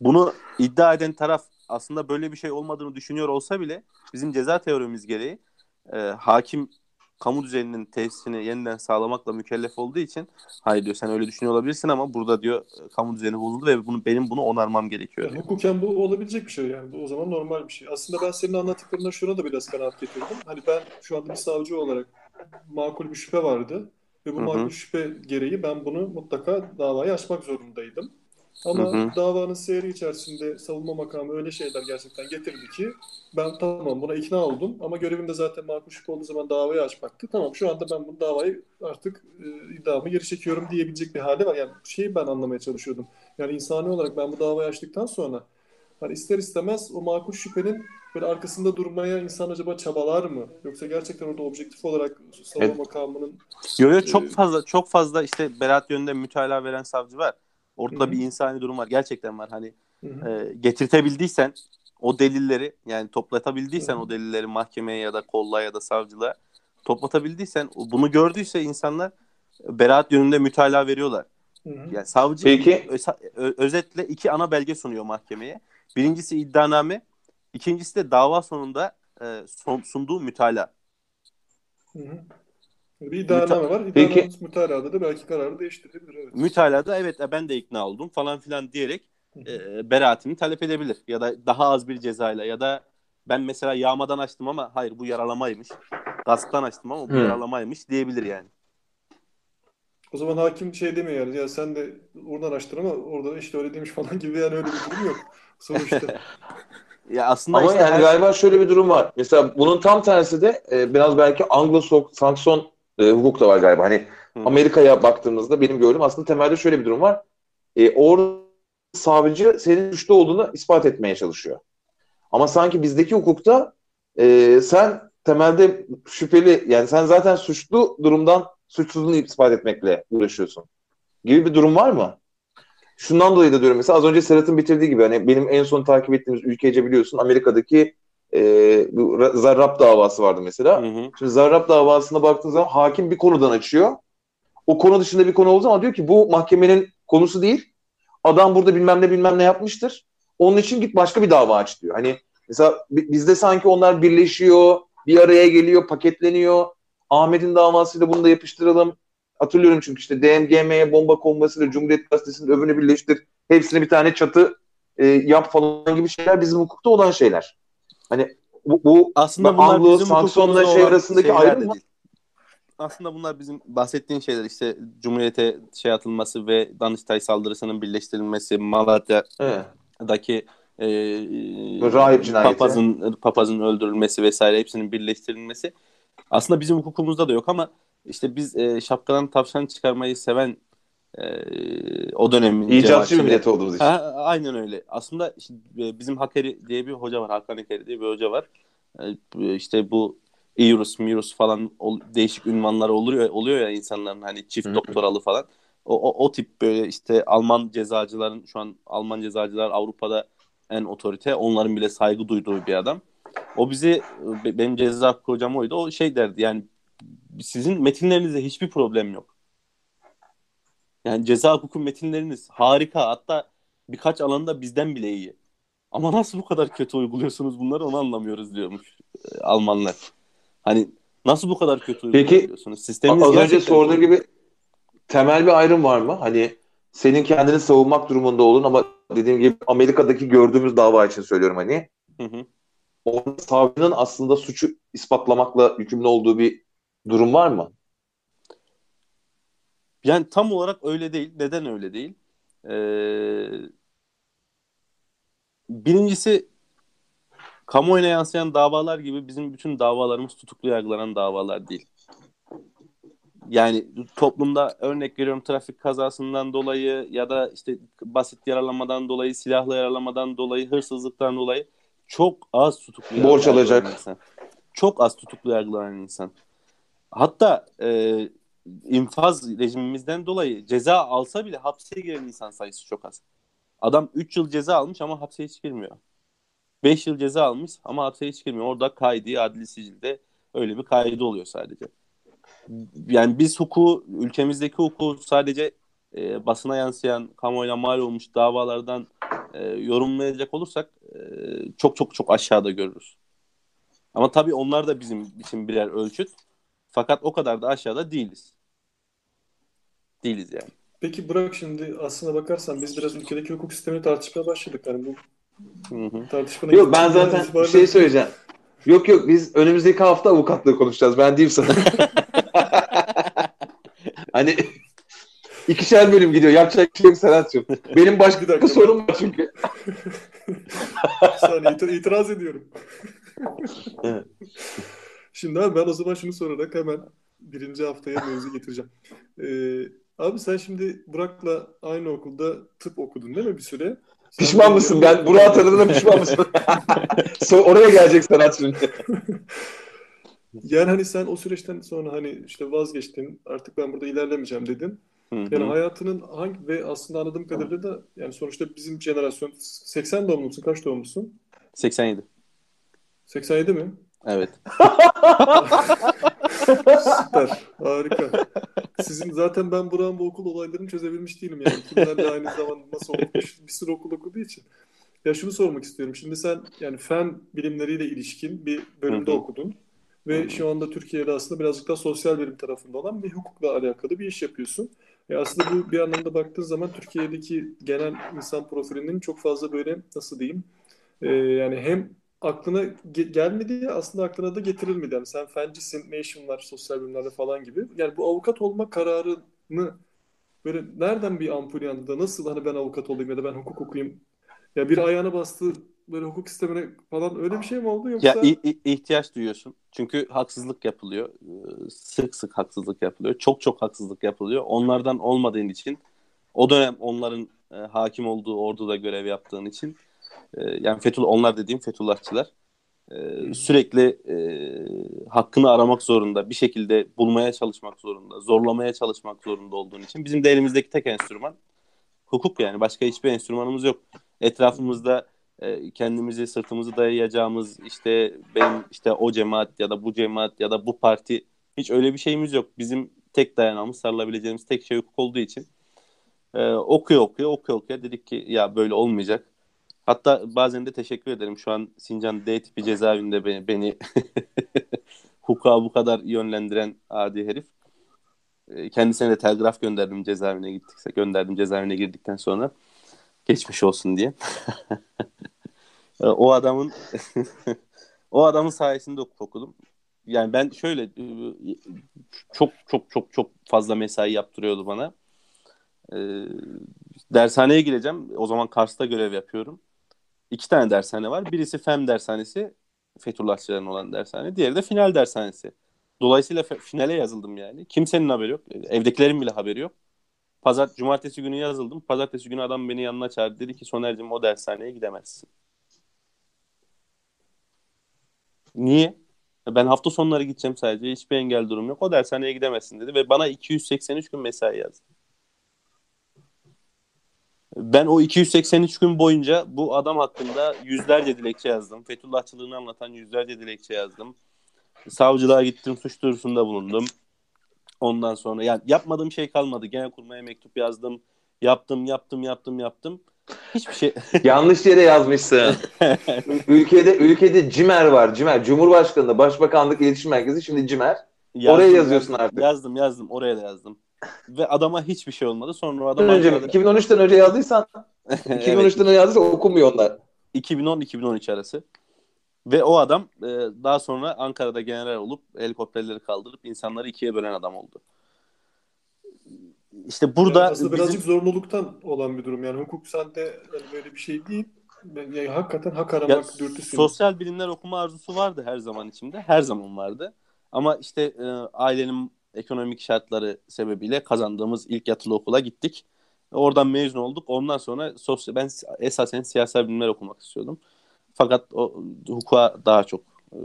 Bunu iddia eden taraf aslında böyle bir şey olmadığını düşünüyor olsa bile bizim ceza teorimiz gereği e, hakim kamu düzeninin tesisini yeniden sağlamakla mükellef olduğu için hayır diyor sen öyle düşünüyor olabilirsin ama burada diyor kamu düzeni bozuldu ve bunu benim bunu onarmam gerekiyor. Yani hukuken bu olabilecek bir şey yani. Bu o zaman normal bir şey. Aslında ben senin anlattıklarına şuna da biraz kanaat getirdim. Hani ben şu anda bir savcı olarak makul bir şüphe vardı ve bu Hı-hı. makul şüphe gereği ben bunu mutlaka davayı açmak zorundaydım. Ama hı hı. davanın seyri içerisinde savunma makamı öyle şeyler gerçekten getirdi ki ben tamam buna ikna oldum ama görevim de zaten makul şüphe olduğu zaman davayı açmaktı. Tamam şu anda ben bu davayı artık e, iddiamı geri çekiyorum diyebilecek bir hali var. Yani şeyi ben anlamaya çalışıyordum. Yani insani olarak ben bu davayı açtıktan sonra hani ister istemez o makul şüphenin böyle arkasında durmaya insan acaba çabalar mı? Yoksa gerçekten orada objektif olarak savunma evet. makamının... Yok yok çok e, fazla çok fazla işte beraat yönünde mütalaa veren savcı var. Ortada Hı-hı. bir insani durum var. Gerçekten var. Hani e, getirtebildiysen o delilleri yani toplatabildiysen Hı-hı. o delilleri mahkemeye ya da kolla ya da savcılığa toplatabildiysen bunu gördüyse insanlar beraat yönünde mütalaa veriyorlar. Hı-hı. Yani savcı Peki. Ö- özetle iki ana belge sunuyor mahkemeye. Birincisi iddianame, ikincisi de dava sonunda e, son, sunduğu mütalaa. Hı hı. Bir iddianame var. İddianame mütalada da belki kararı değiştirebilir. Evet. Mütalada evet e, ben de ikna oldum falan filan diyerek e, beraatini talep edebilir. Ya da daha az bir cezayla ya da ben mesela yağmadan açtım ama hayır bu yaralamaymış. Gasptan açtım ama bu Hı. yaralamaymış diyebilir yani. O zaman hakim şey demiyor yani ya sen de oradan açtın ama orada işte öyle demiş (laughs) falan gibi yani öyle bir durum yok sonuçta. (laughs) ya aslında ama işte yani her... galiba şöyle bir durum var. Mesela bunun tam tersi de e, biraz belki Anglo-Sakson e, hukuk da var galiba. Hani Amerika'ya baktığımızda benim gördüğüm aslında temelde şöyle bir durum var. E, orada savcı senin suçlu olduğunu ispat etmeye çalışıyor. Ama sanki bizdeki hukukta e, sen temelde şüpheli yani sen zaten suçlu durumdan suçsuzluğunu ispat etmekle uğraşıyorsun. Gibi bir durum var mı? Şundan dolayı da diyorum mesela az önce Serhat'ın bitirdiği gibi hani benim en son takip ettiğimiz ülkece biliyorsun Amerika'daki e, bu Zarrab davası vardı mesela. Hı hı. Şimdi Zarrab davasına baktığın zaman hakim bir konudan açıyor. O konu dışında bir konu olduğu zaman diyor ki bu mahkemenin konusu değil. Adam burada bilmem ne bilmem ne yapmıştır. Onun için git başka bir dava aç diyor. Hani mesela bizde sanki onlar birleşiyor, bir araya geliyor, paketleniyor. Ahmet'in davasıyla bunu da yapıştıralım. Hatırlıyorum çünkü işte DMGM'ye bomba konmasıyla Cumhuriyet Gazetesi'nin öbürünü birleştir. Hepsine bir tane çatı e, yap falan gibi şeyler bizim hukukta olan şeyler. Hani bu, bu aslında bunlar Anglo, bizim Sakson'la şey arasındaki ayrım mı? Aslında bunlar bizim bahsettiğin şeyler işte Cumhuriyete şey atılması ve Danıştay saldırısının birleştirilmesi, Malatya'daki e, Rahip papazın, papazın öldürülmesi vesaire hepsinin birleştirilmesi aslında bizim hukukumuzda da yok ama işte biz e, şapkadan tavşan çıkarmayı seven e, o dönemin icatçı bir millet olduğumuz için. Ha, aynen öyle. Aslında işte, bizim Hakeri diye bir hoca var. Hakan Hakeri diye bir hoca var. E, işte bu Eurus, Mirus falan o, değişik ünvanlar oluyor oluyor ya insanların hani çift Hı-hı. doktoralı falan. O, o, o tip böyle işte Alman cezacıların şu an Alman cezacılar Avrupa'da en otorite. Onların bile saygı duyduğu bir adam. O bizi benim ceza hocam oydu. O şey derdi yani sizin metinlerinizde hiçbir problem yok. Yani ceza hukuku metinleriniz harika. Hatta birkaç alanda bizden bile iyi. Ama nasıl bu kadar kötü uyguluyorsunuz bunları onu anlamıyoruz diyormuş e, Almanlar. Hani nasıl bu kadar kötü uyguluyorsunuz? Sisteminiz az önce sorduğum gibi temel bir ayrım var mı? Hani senin kendini savunmak durumunda olun ama dediğim gibi Amerika'daki gördüğümüz dava için söylüyorum hani. Hı hı. Orada savcının aslında suçu ispatlamakla yükümlü olduğu bir durum var mı? Yani tam olarak öyle değil. Neden öyle değil? Ee, birincisi kamuoyuna yansıyan davalar gibi bizim bütün davalarımız tutuklu yargılanan davalar değil. Yani toplumda örnek veriyorum trafik kazasından dolayı ya da işte basit yaralanmadan dolayı, silahlı yaralanmadan dolayı, hırsızlıktan dolayı çok az tutuklu borç alacak insan. Çok az tutuklu yargılanan insan. Hatta e, infaz rejimimizden dolayı ceza alsa bile hapse giren insan sayısı çok az. Adam 3 yıl ceza almış ama hapse hiç girmiyor. 5 yıl ceza almış ama hapse hiç girmiyor. Orada kaydı adli sicilde öyle bir kaydı oluyor sadece. Yani biz hukuku, ülkemizdeki hukuku sadece e, basına yansıyan, kamuoyuna mal olmuş davalardan e, yorumlayacak olursak e, çok çok çok aşağıda görürüz. Ama tabii onlar da bizim için birer ölçüt. Fakat o kadar da aşağıda değiliz. Değiliz yani. Peki bırak şimdi aslına bakarsan biz biraz ülkedeki hukuk sistemini tartışmaya başladık. Yani bu hı tartışmanın Yok ben zaten bir şey söyleyeceğim. Yok yok biz önümüzdeki hafta avukatlığı konuşacağız. Ben diyeyim sana. (laughs) hani ikişer bölüm gidiyor. Yapacak bir şey yok Serhat'cığım. Benim başka bir dakika, sorum var çünkü. (laughs) bir saniye itiraz, itiraz ediyorum. evet. Şimdi abi ben o zaman şunu sorarak hemen birinci haftaya mevzu getireceğim. Ee, abi sen şimdi Burak'la aynı okulda tıp okudun değil mi bir süre? Sen pişman mısın? Ben Burak'ı tanıdığına pişman mısın? (laughs) Oraya gelecek sanat şimdi. yani hani sen o süreçten sonra hani işte vazgeçtin artık ben burada ilerlemeyeceğim dedin. Yani hayatının hangi ve aslında anladığım kadarıyla da yani sonuçta bizim jenerasyon 80 doğumlusun kaç doğumlusun? 87. 87 mi? Evet. Süper. Harika. Sizin zaten ben buranın bu okul olaylarını çözebilmiş değilim yani. Kimlerle aynı zamanda nasıl olmuş bir sürü okul okuduğu için. Ya şunu sormak istiyorum. Şimdi sen yani fen bilimleriyle ilişkin bir bölümde Hı-hı. okudun. Ve şu anda Türkiye'de aslında birazcık daha sosyal bilim tarafında olan bir hukukla alakalı bir iş yapıyorsun. E aslında bu bir anlamda baktığın zaman Türkiye'deki genel insan profilinin çok fazla böyle nasıl diyeyim e, yani hem aklına ge- gelmedi aslında aklına da getirilmedi. Yani sen fencisin, işin var sosyal bilimlerde falan gibi. Yani bu avukat olma kararını böyle nereden bir ampul yandı da nasıl hani ben avukat olayım ya da ben hukuk okuyayım. Ya bir ayağına bastı böyle hukuk sistemine falan öyle bir şey mi oldu yoksa? Ya ihtiyaç duyuyorsun. Çünkü haksızlık yapılıyor. Sık sık haksızlık yapılıyor. Çok çok haksızlık yapılıyor. Onlardan olmadığın için o dönem onların e, hakim olduğu orduda görev yaptığın için yani Fethullah onlar dediğim Fethullahçılar e, sürekli e, hakkını aramak zorunda, bir şekilde bulmaya çalışmak zorunda, zorlamaya çalışmak zorunda olduğun için bizim de elimizdeki tek enstrüman hukuk yani başka hiçbir enstrümanımız yok. Etrafımızda e, kendimizi sırtımızı dayayacağımız işte benim işte o cemaat ya da bu cemaat ya da bu parti hiç öyle bir şeyimiz yok. Bizim tek dayanağımız sarılabileceğimiz tek şey hukuk olduğu için e, okuyor okuyor okuyor okuyor dedik ki ya böyle olmayacak. Hatta bazen de teşekkür ederim. Şu an Sincan D tipi cezaevinde beni, beni (laughs) hukuka bu kadar yönlendiren adi herif. E, kendisine de telgraf gönderdim cezaevine gittikse gönderdim cezaevine girdikten sonra geçmiş olsun diye. (laughs) O adamın (laughs) o adamın sayesinde okudum. Yani ben şöyle e, çok çok çok çok fazla mesai yaptırıyordu bana. Ee, dershaneye gireceğim. O zaman Kars'ta görev yapıyorum. İki tane dershane var. Birisi FEM dershanesi. Fethullahçıların olan dershane. Diğeri de final dershanesi. Dolayısıyla finale yazıldım yani. Kimsenin haberi yok. Evdekilerin bile haberi yok. Pazar, cumartesi günü yazıldım. Pazartesi günü adam beni yanına çağırdı. Dedi ki Soner'cim o dershaneye gidemezsin. Niye? Ben hafta sonları gideceğim sadece. Hiçbir engel durum yok. O dershaneye gidemezsin dedi. Ve bana 283 gün mesai yazdı. Ben o 283 gün boyunca bu adam hakkında yüzlerce dilekçe yazdım. Fethullahçılığını anlatan yüzlerce dilekçe yazdım. Savcılığa gittim, suç duyurusunda bulundum. Ondan sonra yani yapmadığım şey kalmadı. Genelkurmay'a mektup yazdım. Yaptım, yaptım, yaptım, yaptım. Hiçbir şey. (laughs) Yanlış yere yazmışsın. (laughs) ülkede ülkede CİMER var. CİMER. Cumhurbaşkanlığı Başbakanlık İletişim Merkezi şimdi CİMER. Yazdım, Oraya yazıyorsun artık. Yazdım, yazdım. Oraya da yazdım. Ve adama hiçbir şey olmadı. Sonra o adam Önce, Ankara'da... 2013'ten önce yazdıysan 2013'ten (laughs) evet, önce yazdıysa okumuyor onlar. 2010-2013 arası. Ve o adam e, daha sonra Ankara'da general olup helikopterleri kaldırıp insanları ikiye bölen adam oldu. İşte burada Yani aslında bizim- birazcık zorunluluktan olan bir durum. Yani hukuk sende hani böyle bir şey değil. Yani hakikaten hak Ya, aramak dürtüsü. sosyal bilimler okuma arzusu vardı her zaman içimde. Her zaman vardı. Ama işte e, ailenin ekonomik şartları sebebiyle kazandığımız ilk yatılı okula gittik. Oradan mezun olduk. Ondan sonra sosyal ben esasen siyasal bilimler okumak istiyordum. Fakat o hukuka daha çok e,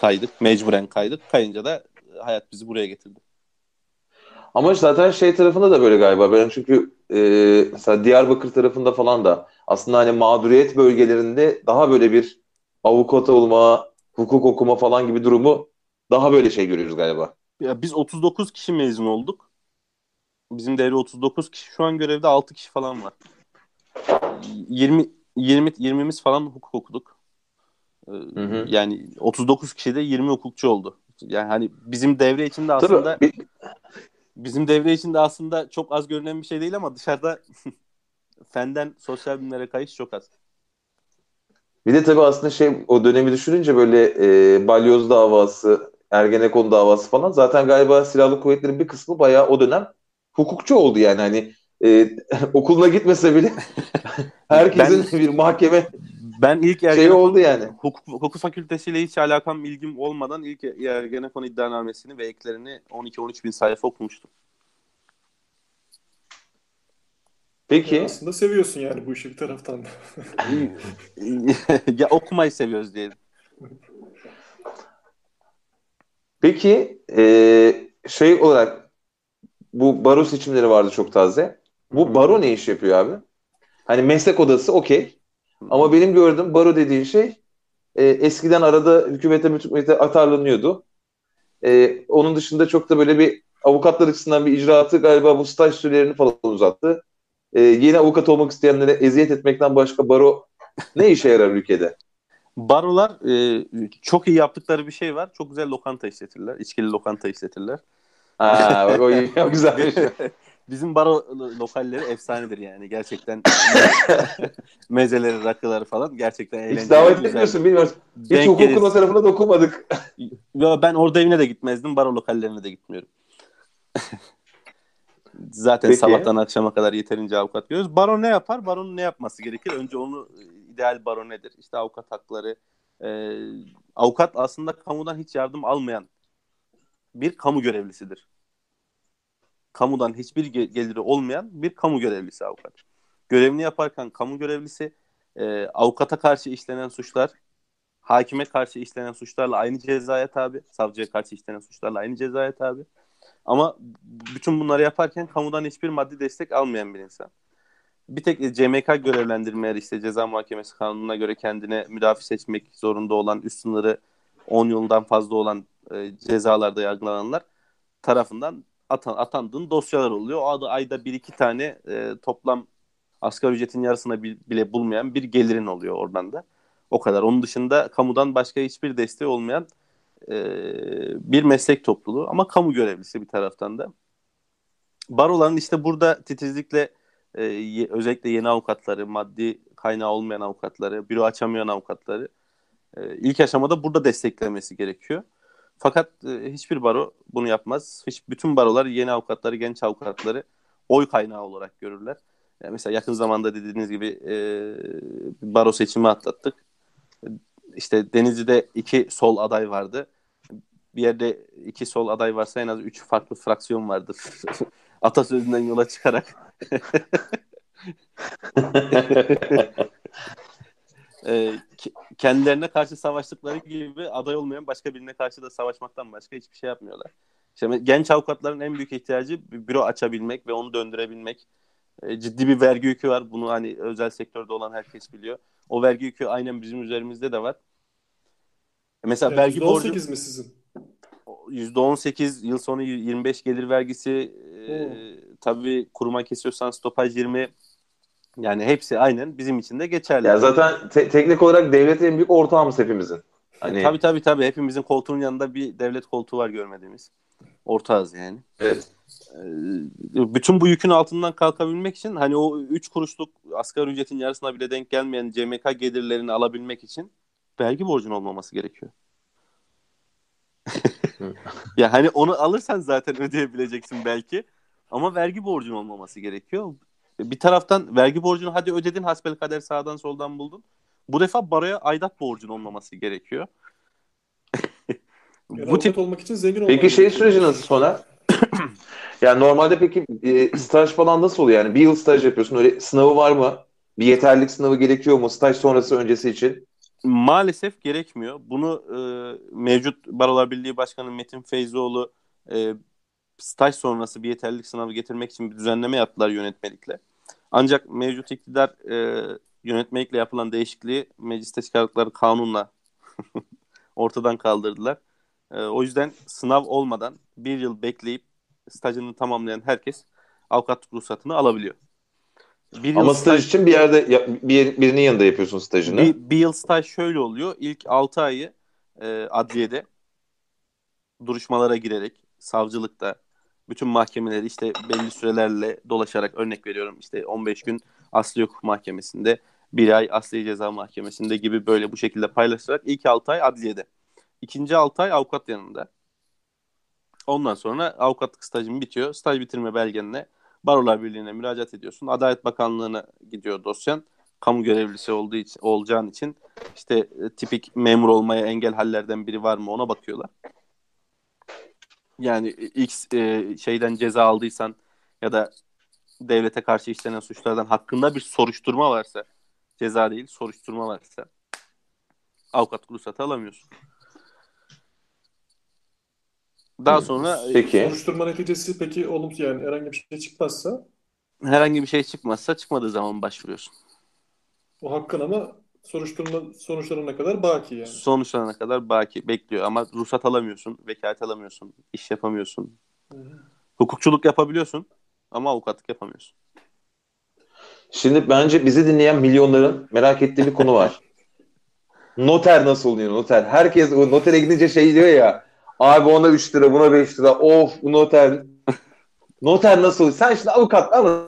kaydık. Mecburen kaydık. Kayınca da hayat bizi buraya getirdi. Ama zaten şey tarafında da böyle galiba. Ben çünkü e, mesela Diyarbakır tarafında falan da aslında hani mağduriyet bölgelerinde daha böyle bir avukat olma, hukuk okuma falan gibi durumu daha böyle şey görüyoruz galiba. Ya biz 39 kişi mezun olduk. Bizim devre 39 kişi. Şu an görevde 6 kişi falan var. 20 20 20'miz falan hukuk okuduk. Ee, hı. Yani 39 kişi de 20 hukukçu oldu. Yani hani bizim devre içinde aslında Tabii bizim devre içinde aslında çok az görünen bir şey değil ama dışarıda (laughs) fenden sosyal bilimlere kayış çok az. Bir de tabii aslında şey o dönemi düşününce böyle e, balyoz davası, Ergenekon davası falan zaten galiba silahlı kuvvetlerin bir kısmı bayağı o dönem hukukçu oldu yani hani e, (laughs) okuluna gitmese bile (laughs) herkesin bir mahkeme Ben ilk Ergenekon oldu yani. hukuk, hukuk fakültesiyle hiç alakam ilgim olmadan ilk Ergenekon iddianamesini ve eklerini 12-13 bin sayfa okumuştum. Peki Aslında seviyorsun yani bu işi bir taraftan da. (laughs) ya okumayı seviyoruz diyelim. Peki e, şey olarak bu baro seçimleri vardı çok taze. Bu baro ne iş yapıyor abi? Hani meslek odası okey. Ama benim gördüğüm baro dediğin şey e, eskiden arada hükümete hükümete atarlanıyordu. E, onun dışında çok da böyle bir avukatlar açısından bir icraatı galiba bu staj sürelerini falan uzattı. E, yeni avukat olmak isteyenlere eziyet etmekten başka baro ne işe yarar ülkede? Barolar e, çok iyi yaptıkları bir şey var. Çok güzel lokanta işletirler. İçkili lokanta işletirler. Ha, bak o, iyi, o güzelmiş. (laughs) Bizim baro lokalleri efsanedir yani. Gerçekten (laughs) mezeleri, rakıları falan gerçekten eğlenceli. Hiç davet güzel. etmiyorsun bilmiyoruz. Hiç Denk hukukun geliriz. o tarafına dokunmadık. (laughs) Yo, ben orada evine de gitmezdim. Baro lokallerine de gitmiyorum. Zaten Peki. sabahtan akşama kadar yeterince avukat görüyoruz. Baro ne yapar? Baronun ne yapması gerekir? Önce onu ideal baro nedir? İşte avukat hakları. Ee, avukat aslında kamudan hiç yardım almayan bir kamu görevlisidir. Kamudan hiçbir ge- geliri olmayan bir kamu görevlisi avukat. Görevini yaparken kamu görevlisi e, avukata karşı işlenen suçlar hakime karşı işlenen suçlarla aynı cezaya tabi, savcıya karşı işlenen suçlarla aynı cezaya tabi. Ama bütün bunları yaparken kamudan hiçbir maddi destek almayan bir insan. Bir tek CMK görevlendirmeleri işte ceza muhakemesi kanununa göre kendine müdafi seçmek zorunda olan üst sınırı 10 yıldan fazla olan e, cezalarda yargılananlar tarafından atan, atandığın dosyalar oluyor. O adı ayda bir iki tane e, toplam asgari ücretin yarısına bile bulmayan bir gelirin oluyor oradan da. O kadar. Onun dışında kamudan başka hiçbir desteği olmayan e, bir meslek topluluğu ama kamu görevlisi bir taraftan da. Baroların işte burada titizlikle e, özellikle yeni avukatları, maddi kaynağı olmayan avukatları, büro açamayan avukatları e, ilk aşamada burada desteklemesi gerekiyor. Fakat e, hiçbir baro bunu yapmaz. Hiç bütün barolar yeni avukatları, genç avukatları oy kaynağı olarak görürler. Yani mesela yakın zamanda dediğiniz gibi e, baro seçimi atlattık. İşte Denizli'de iki sol aday vardı. Bir yerde iki sol aday varsa en az üç farklı fraksiyon vardır. (laughs) Atasözünden yola çıkarak. (laughs) e, kendilerine karşı savaştıkları gibi aday olmayan başka birine karşı da savaşmaktan başka hiçbir şey yapmıyorlar. İşte genç avukatların en büyük ihtiyacı bir büro açabilmek ve onu döndürebilmek. E, ciddi bir vergi yükü var. Bunu hani özel sektörde olan herkes biliyor. O vergi yükü aynen bizim üzerimizde de var. E, mesela yani vergi borcu... mi sizin? %18 yıl sonu 25 gelir vergisi e, tabii kuruma kesiyorsan stopaj 20 yani hepsi aynen bizim için de geçerli. Ya zaten te- teknik olarak devletin en büyük ortağımız hepimizin. Hani... Tabii tabii tabii hepimizin koltuğun yanında bir devlet koltuğu var görmediğimiz. Ortağız yani. Evet. Ee, bütün bu yükün altından kalkabilmek için hani o 3 kuruşluk asgari ücretin yarısına bile denk gelmeyen CMK gelirlerini alabilmek için vergi borcun olmaması gerekiyor. (laughs) ya hani onu alırsan zaten ödeyebileceksin belki. Ama vergi borcun olmaması gerekiyor. Bir taraftan vergi borcunu hadi ödedin hasbel kader sağdan soldan buldun. Bu defa baraya aidat borcun olmaması gerekiyor. (laughs) Bu tip olmak için zengin Peki şey süreci nasıl Soner? (clears throat) yani normalde peki e, staj falan nasıl oluyor yani? Bir yıl staj yapıyorsun. Öyle sınavı var mı? Bir yeterlilik sınavı gerekiyor mu staj sonrası öncesi için? Maalesef gerekmiyor. Bunu e, mevcut Barolar Birliği Başkanı Metin Feyzoğlu e, staj sonrası bir yeterlilik sınavı getirmek için bir düzenleme yaptılar yönetmelikle. Ancak mevcut iktidar e, yönetmelikle yapılan değişikliği mecliste çıkardıkları kanunla (laughs) ortadan kaldırdılar. E, o yüzden sınav olmadan bir yıl bekleyip stajını tamamlayan herkes avukatlık ruhsatını alabiliyor. Bir Ama staj, staj için bir yerde bir, birinin yanında yapıyorsun stajını. Bir, bir yıl staj şöyle oluyor. İlk 6 ayı e, adliyede duruşmalara girerek savcılıkta bütün mahkemeleri işte belli sürelerle dolaşarak örnek veriyorum işte 15 gün asli hukuk mahkemesinde bir ay asli ceza mahkemesinde gibi böyle bu şekilde paylaşarak ilk 6 ay adliyede. İkinci 6 ay avukat yanında. Ondan sonra avukatlık stajın bitiyor. Staj bitirme belgenle Barolar Birliği'ne müracaat ediyorsun. Adalet Bakanlığı'na gidiyor dosyan. Kamu görevlisi olduğu için, olacağın için işte tipik memur olmaya engel hallerden biri var mı ona bakıyorlar. Yani X e, şeyden ceza aldıysan ya da devlete karşı işlenen suçlardan hakkında bir soruşturma varsa ceza değil soruşturma varsa avukat ruhsatı alamıyorsun. Daha sonra e, peki. soruşturma neticesi peki olumsuz yani herhangi bir şey çıkmazsa herhangi bir şey çıkmazsa çıkmadığı zaman başvuruyorsun. O hakkın ama soruşturma sonuçlarına kadar baki yani. Sonuçlarına kadar baki bekliyor ama ruhsat alamıyorsun, vekalet alamıyorsun, iş yapamıyorsun. Hı-hı. Hukukçuluk yapabiliyorsun ama avukatlık yapamıyorsun. Şimdi bence bizi dinleyen milyonların merak ettiği bir konu var. (laughs) noter nasıl oluyor noter? Herkes o notere gidince şey diyor ya abi ona 3 lira buna 5 lira of bu noter (laughs) noter nasıl oluyor? Sen şimdi avukat ama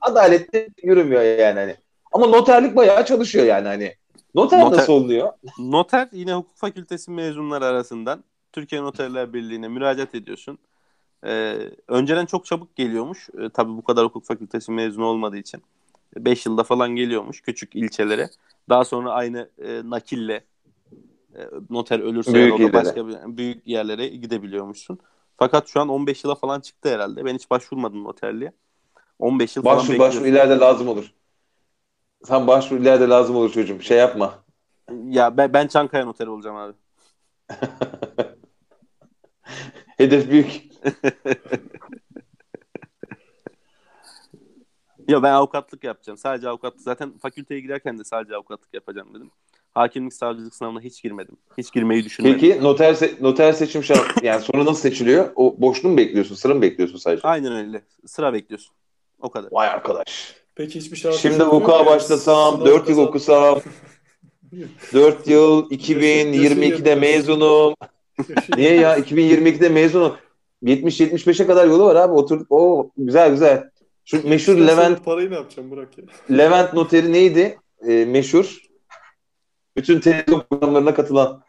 adaletli yürümüyor yani hani. Ama noterlik bayağı çalışıyor yani hani. Noter, noter nasıl oluyor? Noter yine hukuk fakültesi mezunları arasından Türkiye Noterler Birliği'ne müracaat ediyorsun. Ee, önceden çok çabuk geliyormuş. Ee, tabii bu kadar hukuk fakültesi mezunu olmadığı için. 5 yılda falan geliyormuş küçük ilçelere. Daha sonra aynı e, nakille e, noter ölürse büyük ya da başka bir, büyük yerlere gidebiliyormuşsun. Fakat şu an 15 yıla falan çıktı herhalde. Ben hiç başvurmadım noterliğe. 15 yıl başvur, falan bekliyorsun. Başvur ileride lazım olur. Sen başvur ileride lazım olur çocuğum. Şey yapma. Ya ben, ben Çankaya noteri olacağım abi. (laughs) Hedef büyük. (laughs) Ya ben avukatlık yapacağım. Sadece avukatlık. Zaten fakülteye girerken de sadece avukatlık yapacağım dedim. Hakimlik savcılık sınavına hiç girmedim. Hiç girmeyi düşünmedim. Peki noter se- noter seçim şart yani sonra nasıl seçiliyor? O boşluğu mu bekliyorsun? Sıra mı bekliyorsun sadece? Aynen öyle. Sıra bekliyorsun. O kadar. Vay arkadaş. Peki hiçbir şart Şimdi hukuka başlasam, Sınav 4 yıl okusam, 4 yıl Yaşı- 2022'de yaşı mezunum. Niye ya? 2022'de mezunum. 70-75'e kadar yolu var abi. Oturduk. Oo güzel güzel. Şu meşhur İşte Levent Parayı ne yapacağım Burak ya? Levent noteri neydi? Ee, meşhur. Bütün televizyon programlarına katılan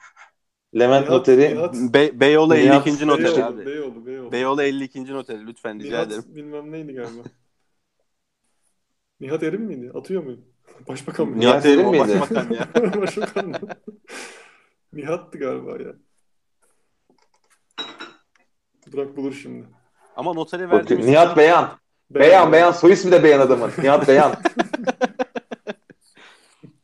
Levent Nihat- noteri. Nihat- Be Beyoğlu Nihat 52. noteri Beyoğlu, abi. Beyoğlu, Beyoğlu. Beyoğlu 52. noteri lütfen rica Nihat ederim. bilmem neydi galiba. Nihat Erim miydi? Atıyor muydu? (laughs) Başbakan mıydı? Nihat Erim miydi? başbakan ya. (laughs) Başbakan mı? Nihat'tı galiba ya. Burak bulur şimdi. Ama notere Bakın, verdiğimiz Nihat Beyan. Beyan Beyan. Soy ismi de Beyan adamın. Nihat Beyan. (laughs)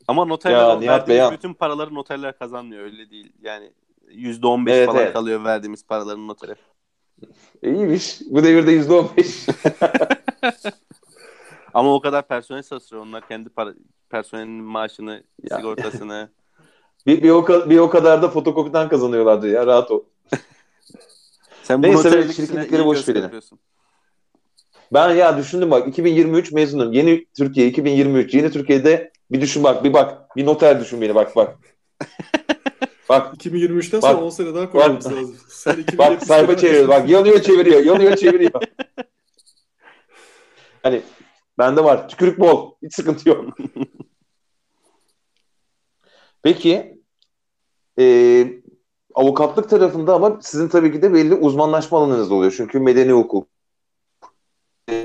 ama noterler Nihat Beyan. bütün paraları noterler kazanmıyor öyle değil. Yani %15 Evet, falan evet. kalıyor verdiğimiz paraların notere. İyiymiş. Bu devirde %15. Ama o kadar personel çalışıyor. Onlar kendi para, personelinin maaşını, Ya. sigortasını. (laughs) bir, bir, o, bir o kadar da fotokopiden kazanıyorlardı ya. Rahat ol. (laughs) Sen Neyse, işine şirketlikleri boş yapıyorsun. Ben ya düşündüm bak 2023 mezunum. Yeni Türkiye 2023. Yeni Türkiye'de bir düşün bak bir bak. Bir noter düşün beni bak bak. (laughs) bak 2023'ten sonra Bak, 10 sene daha koymamız bak. lazım. Sen 2070'te bak sayfa çeviriyor. Bak yanıyor çeviriyor. Yanıyor çeviriyor. hani bende var. Tükürük bol. Hiç sıkıntı yok. (laughs) Peki e, avukatlık tarafında ama sizin tabii ki de belli uzmanlaşma alanınız oluyor. Çünkü medeni hukuk,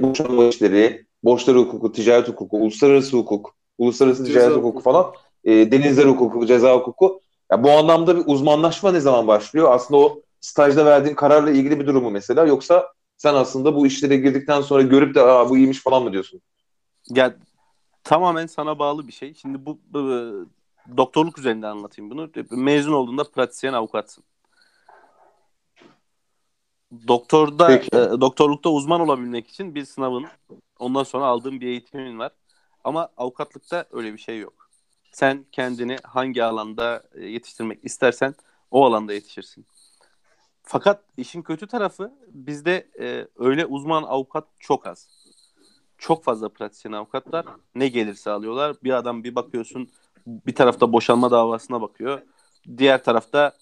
boşanma işleri, borçlar hukuku, ticaret hukuku, uluslararası hukuk, uluslararası Ceza ticaret hukuku. hukuku falan, e, denizler hukuku, ceza hukuku. Ya bu anlamda bir uzmanlaşma ne zaman başlıyor? Aslında o stajda verdiğin kararla ilgili bir durumu mesela yoksa sen aslında bu işlere girdikten sonra görüp de Aa, bu iyiymiş falan mı diyorsun? Ya tamamen sana bağlı bir şey. Şimdi bu, bu doktorluk üzerinde anlatayım bunu. Mezun olduğunda pratisyen avukatsın. Doktorda Peki. e, doktorlukta uzman olabilmek için bir sınavın ondan sonra aldığın bir eğitimin var. Ama avukatlıkta öyle bir şey yok. Sen kendini hangi alanda yetiştirmek istersen o alanda yetişirsin. Fakat işin kötü tarafı bizde e, öyle uzman avukat çok az. Çok fazla pratisyen avukatlar ne gelirse alıyorlar. Bir adam bir bakıyorsun bir tarafta boşanma davasına bakıyor. Diğer tarafta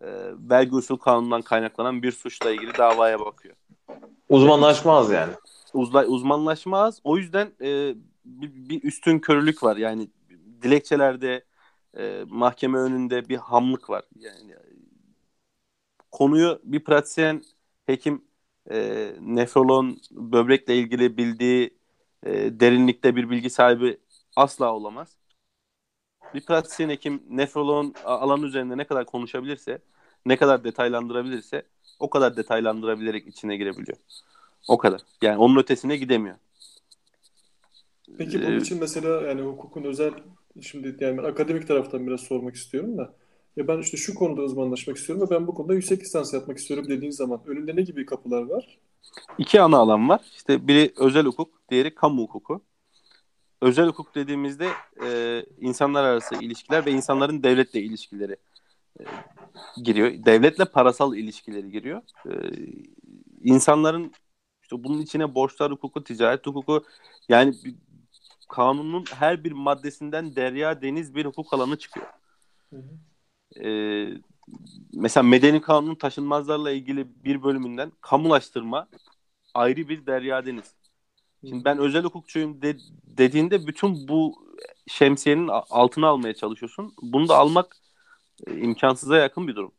e, vergi usul kanunundan kaynaklanan bir suçla ilgili davaya bakıyor. Uzmanlaşma az yani. Uzla, uzmanlaşma az. O yüzden e, bir, bir üstün körülük var. Yani dilekçelerde e, mahkeme önünde bir hamlık var. Yani konuyu bir pratisyen hekim e, nefrolog böbrekle ilgili bildiği e, derinlikte bir bilgi sahibi asla olamaz. Bir pratisyen hekim nefroloğun a- alan üzerinde ne kadar konuşabilirse, ne kadar detaylandırabilirse o kadar detaylandırabilerek içine girebiliyor. O kadar. Yani onun ötesine gidemiyor. Peki bunun Ee, için mesela yani hukukun özel şimdi yani akademik taraftan biraz sormak istiyorum da ya ben işte şu konuda uzmanlaşmak istiyorum ve ben bu konuda yüksek lisans yapmak istiyorum dediğin zaman önünde ne gibi kapılar var? İki ana alan var. İşte biri özel hukuk, diğeri kamu hukuku. Özel hukuk dediğimizde e, insanlar arası ilişkiler ve insanların devletle ilişkileri e, giriyor. Devletle parasal ilişkileri giriyor. E, insanların işte bunun içine borçlar hukuku, ticaret hukuku yani kanunun her bir maddesinden derya deniz bir hukuk alanı çıkıyor. Hı hı. Ee, mesela medeni kanunun taşınmazlarla ilgili bir bölümünden kamulaştırma ayrı bir derya deniz. Şimdi ben özel hukukçuyum de- dediğinde bütün bu şemsiyenin altına almaya çalışıyorsun. Bunu da almak e, imkansıza yakın bir durum.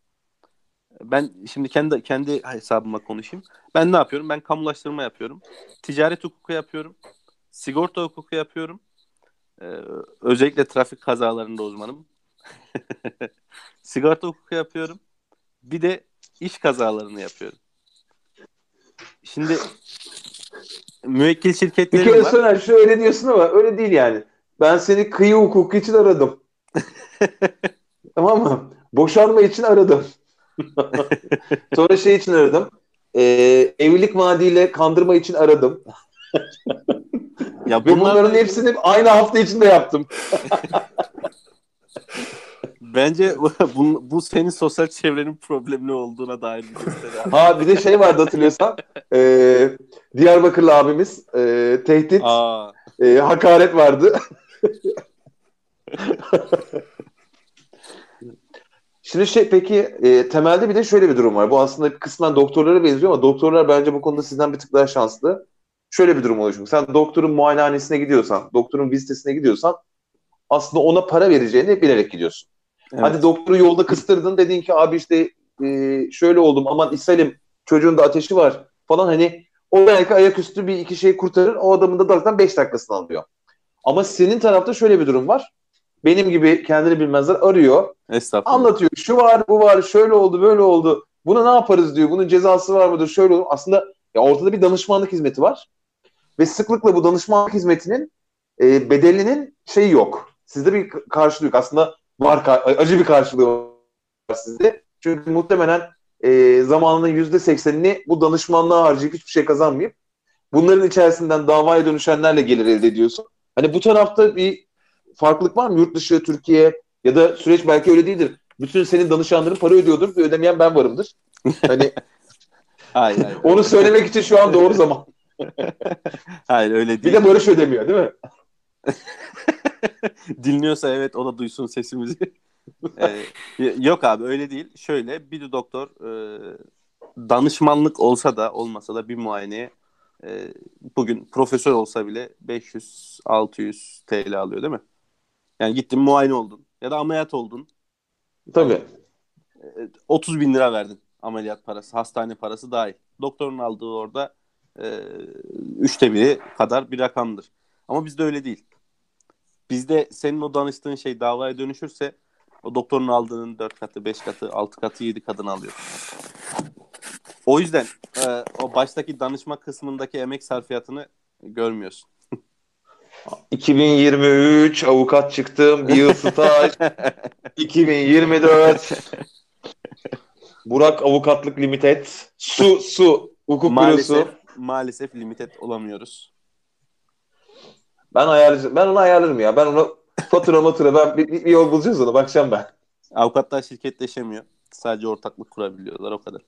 Ben şimdi kendi kendi hesabıma konuşayım. Ben ne yapıyorum? Ben kamulaştırma yapıyorum. Ticaret hukuku yapıyorum. Sigorta hukuku yapıyorum. Ee, özellikle trafik kazalarında uzmanım. (laughs) Sigorta hukuku yapıyorum. Bir de iş kazalarını yapıyorum. Şimdi müvekkil Bir şirketlerim kere var. Soner şu öyle diyorsun ama öyle değil yani. Ben seni kıyı hukuku için aradım. (laughs) tamam mı? Boşanma için aradım. (laughs) Sonra şey için aradım. Ee, evlilik vaadiyle kandırma için aradım. Ya Ve bunların hepsini aynı hafta içinde yaptım. Bence (laughs) bu, bu senin sosyal çevrenin problemli olduğuna dair bir gösteri. Ha bir de şey vardı hatırlıyorsan. E, Diyarbakırlı abimiz e, tehdit, Aa, e, hakaret vardı. (laughs) Şimdi şey peki e, temelde bir de şöyle bir durum var. Bu aslında kısmen doktorlara benziyor ama doktorlar bence bu konuda sizden bir tık daha şanslı. Şöyle bir durum çünkü sen doktorun muayenehanesine gidiyorsan, doktorun vizitesine gidiyorsan aslında ona para vereceğini bilerek gidiyorsun. evet. Hadi doktoru yolda kıstırdın dedin ki abi işte e, şöyle oldum aman ishalim çocuğun da ateşi var falan hani o belki ayaküstü bir iki şey kurtarır o adamın da zaten 5 dakikasını alıyor. Ama senin tarafta şöyle bir durum var. Benim gibi kendini bilmezler arıyor Estağfurullah. anlatıyor. Şu var, bu var, şöyle oldu, böyle oldu. Buna ne yaparız diyor. Bunun cezası var mıdır? Şöyle olur. Aslında ya ortada bir danışmanlık hizmeti var. Ve sıklıkla bu danışmanlık hizmetinin e, bedelinin şeyi yok. Sizde bir karşılığı yok. Aslında var acı bir karşılığı var sizde. Çünkü muhtemelen e, zamanının yüzde seksenini bu danışmanlığa harcayıp hiçbir şey kazanmayıp bunların içerisinden davaya dönüşenlerle gelir elde ediyorsun. Hani bu tarafta bir farklılık var mı? Yurt dışı, Türkiye ya da süreç belki öyle değildir. Bütün senin danışanların para ödüyordur ve ödemeyen ben varımdır. Hani (laughs) Hayır, hayır. onu söylemek için şu an doğru zaman. (laughs) Hayır öyle Bir değil. de Barış ödemiyor değil mi? (laughs) (laughs) Dinliyorsa evet o da duysun sesimizi. (laughs) Ee, yok abi öyle değil. Şöyle bir doktor e, danışmanlık olsa da olmasa da bir muayeneye e, bugün profesör olsa bile 500-600 TL alıyor değil mi? Yani gittin muayene oldun ya da ameliyat oldun. Tabii. 30 bin lira verdin ameliyat parası, hastane parası dahil. Doktorun aldığı orada e, üçte biri kadar bir rakamdır. Ama bizde öyle değil. Bizde senin o danıştığın şey davaya dönüşürse o doktorun aldığının 4 katı, 5 katı, 6 katı, 7 katını alıyor. O yüzden e, o baştaki danışma kısmındaki emek sarfiyatını görmüyorsun. (laughs) 2023 avukat çıktım. Bir yıl staj. (laughs) 2024 Burak Avukatlık Limited. Su, su. Hukuk maalesef bürosu. maalesef limited olamıyoruz. Ben ayarlayacağım. Ben onu ayarlarım ya. Ben onu fatura matura ben bir, bir, bir yol bulacağız ona. Bakacağım ben. Avukatlar şirketleşemiyor. Sadece ortaklık kurabiliyorlar o kadar.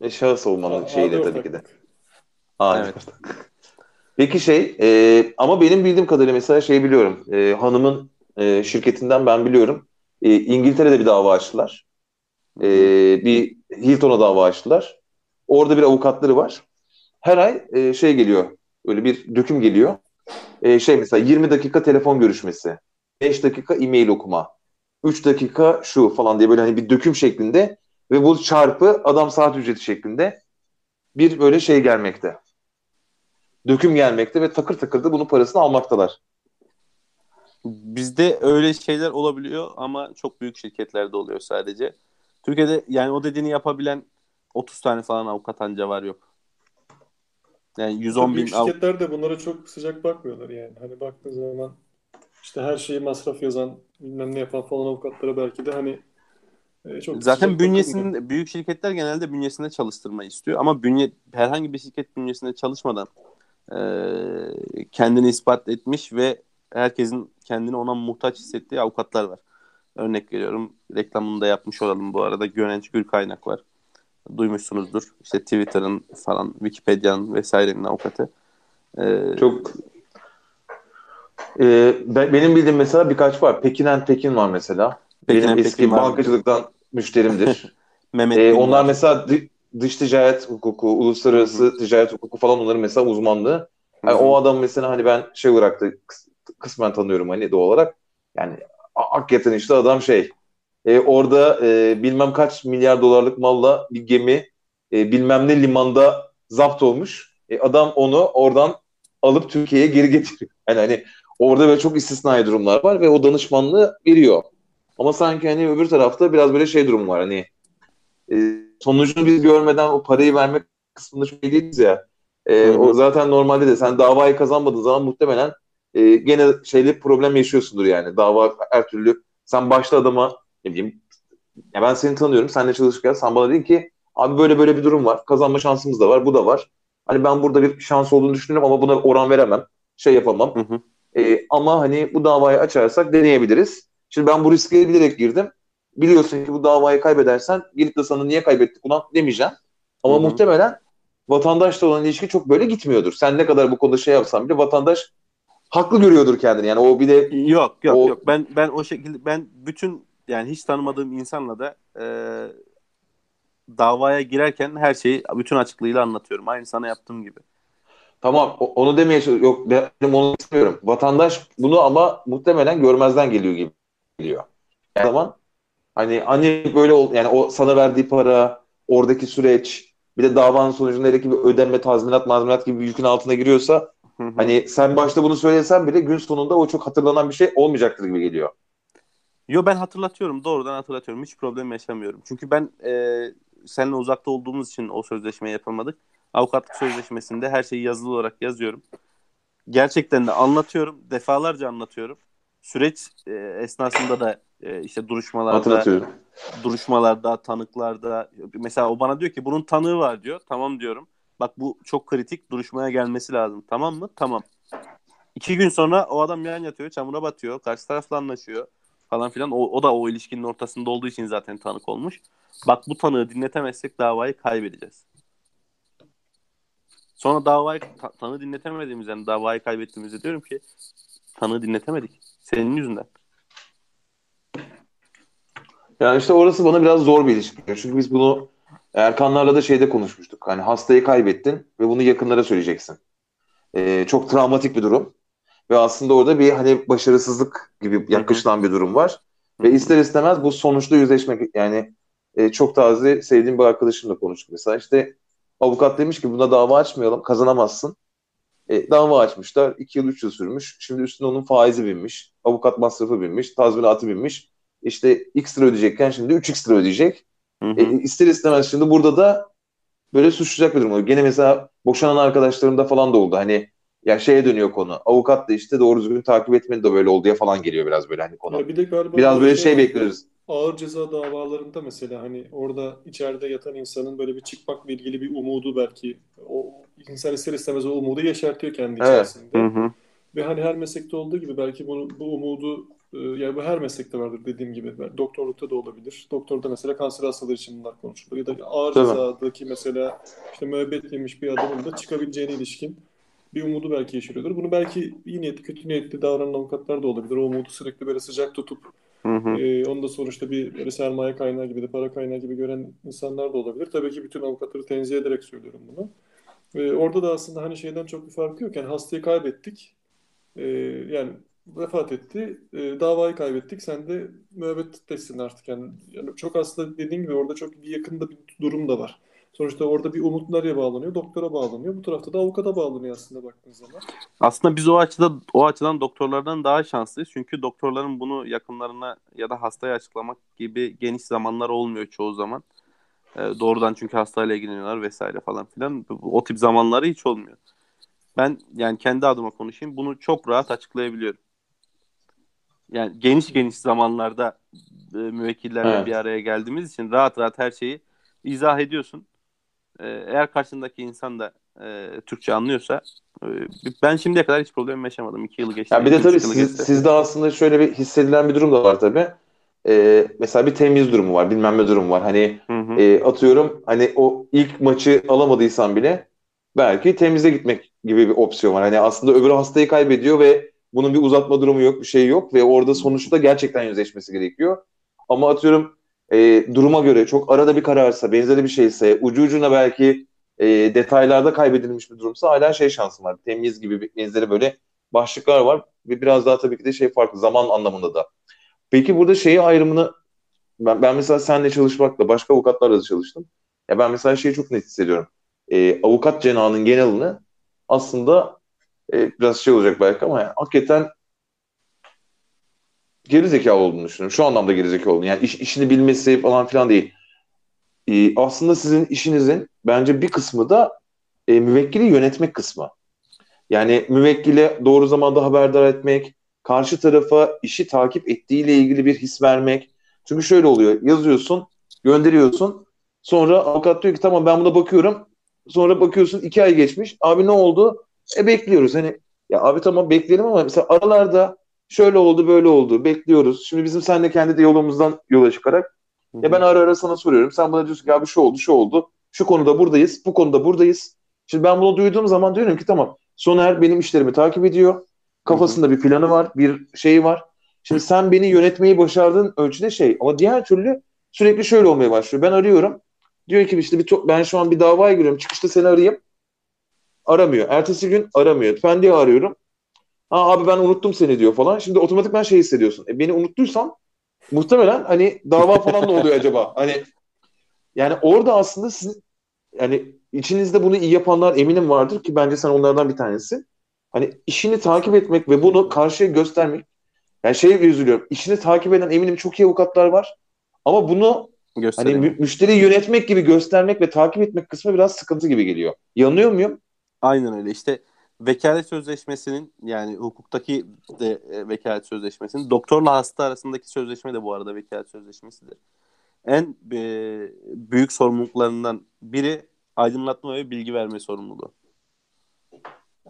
E, şahıs olmanın şeyiyle tabii ki de. Aa, Evet. Peki şey e, ama benim bildiğim kadarıyla mesela şey biliyorum. E, hanımın e, şirketinden ben biliyorum. E, İngiltere'de bir dava açtılar. E, bir Hilton'a dava açtılar. Orada bir avukatları var. Her ay e, şey geliyor. Öyle bir döküm geliyor. E, şey mesela 20 dakika telefon görüşmesi. 5 dakika e-mail okuma. 3 dakika şu falan diye böyle hani bir döküm şeklinde ve bu çarpı adam saat ücreti şeklinde bir böyle şey gelmekte döküm gelmekte ve takır takır da bunun parasını almaktalar. Bizde öyle şeyler olabiliyor ama çok büyük şirketlerde oluyor sadece. Türkiye'de yani o dediğini yapabilen 30 tane falan avukat anca var yok. Yani 110 bin Büyük av- şirketler de bunlara çok sıcak bakmıyorlar yani. Hani baktığın zaman işte her şeyi masraf yazan, bilmem ne yapan falan avukatlara belki de hani e, çok Zaten bünyesinde büyük şirketler genelde bünyesinde çalıştırmayı istiyor ama bünye herhangi bir şirket bünyesinde çalışmadan e, kendini ispat etmiş ve herkesin kendini ona muhtaç hissettiği avukatlar var. Örnek veriyorum. Reklamını da yapmış olalım bu arada. Gönenç Gürkaynak var. Duymuşsunuzdur. İşte Twitter'ın falan, Wikipedia'nın vesairenin avukatı. E, Çok Ee, ben- benim bildiğim mesela birkaç var. Tekin var mesela. Pekinen benim eski Tekin var. bankacılıktan müşterimdir. (laughs) Mehmet Ee, onlar var. mesela dı- dış ticaret hukuku, uluslararası ticaret hukuku falan onların mesela uzmanlığı. Yani o adam mesela hani ben şey olarak da kıs- kısmen tanıyorum hani doğal olarak. Yani hakikaten işte adam şey e, orada e, bilmem kaç milyar dolarlık malla bir gemi e, bilmem ne limanda zapt olmuş. E, adam onu oradan alıp Türkiye'ye geri getiriyor. (laughs) Yani hani orada böyle çok istisnai durumlar var ve o danışmanlığı veriyor. Ama sanki hani öbür tarafta biraz böyle şey durum var hani e, sonucunu biz görmeden o parayı vermek kısmında çok değiliz ya. E, o zaten normalde de sen davayı kazanmadığın zaman muhtemelen e, gene şeyle problem yaşıyorsundur yani. Dava her türlü sen başta adama ne bileyim ya ben seni tanıyorum. Seninle çalışırken sen bana dedin ki abi böyle böyle bir durum var. Kazanma şansımız da var. Bu da var. Hani ben burada bir şans olduğunu düşünüyorum ama buna oran veremem. şey yapamam. Hı hı. E, ama hani bu davayı açarsak deneyebiliriz. Şimdi ben bu riske bilerek girdim. Biliyorsun ki bu davayı kaybedersen gelip de sana niye kaybettik ulan demeyeceğim. Ama Hı hı. muhtemelen vatandaşla olan ilişki çok böyle gitmiyordur. Sen ne kadar bu konuda şey yapsan bile vatandaş haklı görüyordur kendini. Yani o bir de Yok yok O- yok. Ben ben o şekilde ben bütün yani hiç tanımadığım insanla da e, davaya girerken her şeyi bütün açıklığıyla anlatıyorum. Aynı sana yaptığım gibi. tamam onu demeye yok benim onu istemiyorum. Vatandaş bunu ama muhtemelen görmezden geliyor gibi geliyor. O zaman hani hani böyle ol, yani o sana verdiği para, oradaki süreç, bir de davanın sonucunda hele ki bir ödeme, tazminat, mazminat gibi bir yükün altına giriyorsa Hı hı. hani sen başta bunu söylesen bile gün sonunda o çok hatırlanan bir şey olmayacaktır gibi geliyor. Yo ben hatırlatıyorum. Doğrudan hatırlatıyorum. Hiç problem yaşamıyorum. Çünkü ben e, seninle uzakta olduğumuz için o sözleşmeyi yapamadık. Avukatlık sözleşmesinde her şeyi yazılı olarak yazıyorum. Gerçekten de anlatıyorum. Defalarca anlatıyorum. Süreç e, esnasında da e, işte duruşmalarda, duruşmalarda, tanıklarda mesela o bana diyor ki bunun tanığı var diyor. Tamam diyorum. Bak bu çok kritik duruşmaya gelmesi lazım. Tamam mı? Tamam. İki gün sonra o adam yan yatıyor, çamura batıyor, karşı tarafla anlaşıyor falan filan. O, o da o ilişkinin ortasında olduğu için zaten tanık olmuş. Bak bu tanığı dinletemezsek davayı kaybedeceğiz. Sonra davayı ta- tanığı dinletemediğimiz yani davayı kaybettiğimizde diyorum ki tanığı dinletemedik. Senin yüzünden. Yani işte orası bana biraz zor bir ilişki. Çünkü biz bunu Erkanlarla da şeyde konuşmuştuk. Hani hastayı kaybettin ve bunu yakınlara söyleyeceksin. Ee, çok travmatik bir durum. Ve aslında orada bir hani başarısızlık gibi yaklaşılan bir durum var. Ve ister istemez bu sonuçta yüzleşmek yani e, çok taze sevdiğim bir arkadaşımla konuştuk mesela. İşte avukat demiş ki buna dava açmayalım kazanamazsın. E, dava açmışlar. 2 yıl 3 yıl sürmüş. Şimdi üstüne onun faizi binmiş. Avukat masrafı binmiş. Tazminatı binmiş. İşte x lira ödeyecekken şimdi 3x lira ödeyecek. Hı hı. E, ister istemez şimdi burada da böyle suçlayacak bir durum oluyor. Gene mesela boşanan arkadaşlarımda falan da oldu. Hani ya şeye dönüyor konu. Avukat da işte doğru düzgün takip etmedi de böyle oldu diye falan geliyor biraz böyle hani konu. Ya bir de galiba Biraz böyle şey var. bekliyoruz. Ağır ceza davalarında mesela hani orada içeride yatan insanın böyle bir çıkmakla ilgili bir umudu belki o insan ister istemez o umudu yaşartıyor kendi Evet. içerisinde. Hı hı. Ve hani her meslekte olduğu gibi belki bunu, bu umudu e, yani bu her meslekte vardır dediğim gibi. Doktorlukta da olabilir. Doktorda mesela kanser hastaları için bunlar konuşulur. Ya da ağır cezadaki mesela işte müebbet yemiş bir adamın da çıkabileceğine ilişkin bir umudu belki yaşıyordur. Bunu belki iyi niyetli, kötü niyetli davranan avukatlar da olabilir. O umudu sürekli böyle sıcak tutup Hı hı. ee, onu da sonuçta bir böyle sermaye kaynağı gibi de para kaynağı gibi gören insanlar da olabilir. Tabii ki bütün avukatları tenzih ederek söylüyorum bunu. Ee, orada da aslında hani şeyden çok bir farkı yok. Yani hastayı kaybettik. Ee, yani vefat etti. Ee, davayı kaybettik. Sen de müebbettesin artık. Yani, yani çok aslında dediğin gibi orada çok bir yakında bir durum da var. Sonuçta orada bir umut nereye bağlanıyor? Doktora bağlanıyor. Bu tarafta da avukata bağlanıyor aslında baktığın zaman. Aslında biz o açıdan o açıdan doktorlardan daha şanslıyız. Çünkü doktorların bunu yakınlarına ya da hastaya açıklamak gibi geniş zamanlar olmuyor çoğu zaman. Ee, doğrudan çünkü hastayla ilgileniyorlar vesaire falan filan. O tip zamanları hiç olmuyor. Ben yani kendi adıma konuşayım. Bunu çok rahat açıklayabiliyorum. Yani geniş geniş zamanlarda e, müvekkillerle Evet. bir araya geldiğimiz için rahat rahat her şeyi izah ediyorsun. Ee, eğer karşındaki insan da e, Türkçe anlıyorsa e, ben şimdiye kadar hiç problem yaşamadım. İki yıl geçti. Ya bir de tabii siz, geçti. sizde aslında şöyle bir hissedilen bir durum da var tabii. Ee, mesela bir temiz durumu var, bilmem ne durumu var. Hani Hı hı. e, atıyorum hani o ilk maçı alamadıysan bile belki temize gitmek gibi bir opsiyon var. Hani aslında öbürü hastayı kaybediyor ve bunun bir uzatma durumu yok, bir şey yok ve orada sonuçta gerçekten yüzleşmesi gerekiyor. Ama atıyorum e, duruma göre çok arada bir kararsa, benzeri bir şeyse, ucu ucuna belki e, detaylarda kaybedilmiş bir durumsa hala şey şansım var. Temiz gibi bir benzeri böyle başlıklar var ve biraz daha tabii ki de şey farklı zaman anlamında da. Peki burada şeyi ayrımını ben, ben mesela seninle çalışmakla başka avukatlarla da çalıştım. Ya ben mesela şeyi çok net hissediyorum. E, avukat cenahının genelini aslında e, biraz şey olacak belki ama yani, hakikaten geri zekalı olduğunu düşünüyorum. Şu anlamda geri zekalı olduğunu. Yani iş, işini bilmesi falan filan değil. E, aslında sizin işinizin bence bir kısmı da e, müvekkili yönetmek kısmı. Yani müvekkile doğru zamanda haberdar etmek, karşı tarafa işi takip ettiğiyle ilgili bir his vermek. Çünkü şöyle oluyor. Yazıyorsun, gönderiyorsun. Sonra avukat diyor ki tamam ben buna bakıyorum. Sonra bakıyorsun iki ay geçmiş. Abi ne oldu? E bekliyoruz. Hani Ya abi tamam bekleyelim ama mesela aralarda şöyle oldu böyle oldu bekliyoruz. Şimdi bizim seninle kendi diyalogumuzdan yola çıkarak ya ben ara ara sana soruyorum. Sen bana diyorsun ki abi şu oldu şu oldu. Şu konuda buradayız bu konuda buradayız. Şimdi ben bunu duyduğum zaman diyorum ki tamam Soner benim işlerimi takip ediyor. Kafasında bir planı var bir şeyi var. Şimdi sen beni yönetmeyi başardığın ölçüde şey ama diğer türlü sürekli şöyle olmaya başlıyor. Ben arıyorum. Diyor ki işte bir ben şu an bir davaya giriyorum. Çıkışta seni arayayım. Aramıyor. Ertesi gün aramıyor. Ben diye arıyorum. Ha abi ben unuttum seni diyor falan. Şimdi otomatik ben şey hissediyorsun. E, beni unuttuysam muhtemelen hani dava falan ne oluyor acaba? Hani yani orada aslında sizin yani içinizde bunu iyi yapanlar eminim vardır ki bence sen onlardan bir tanesi. Hani işini takip etmek ve bunu karşıya göstermek. Yani şey üzülüyorum. İşini takip eden eminim çok iyi avukatlar var. Ama bunu hani mü- müşteriyi yönetmek gibi göstermek ve takip etmek kısmı biraz sıkıntı gibi geliyor. Yanılıyor muyum? Aynen öyle. İşte vekalet sözleşmesinin yani hukuktaki de e, vekalet sözleşmesinin doktorla hasta arasındaki sözleşme de bu arada vekalet sözleşmesidir. En e, büyük sorumluluklarından biri aydınlatma ve bilgi verme sorumluluğu.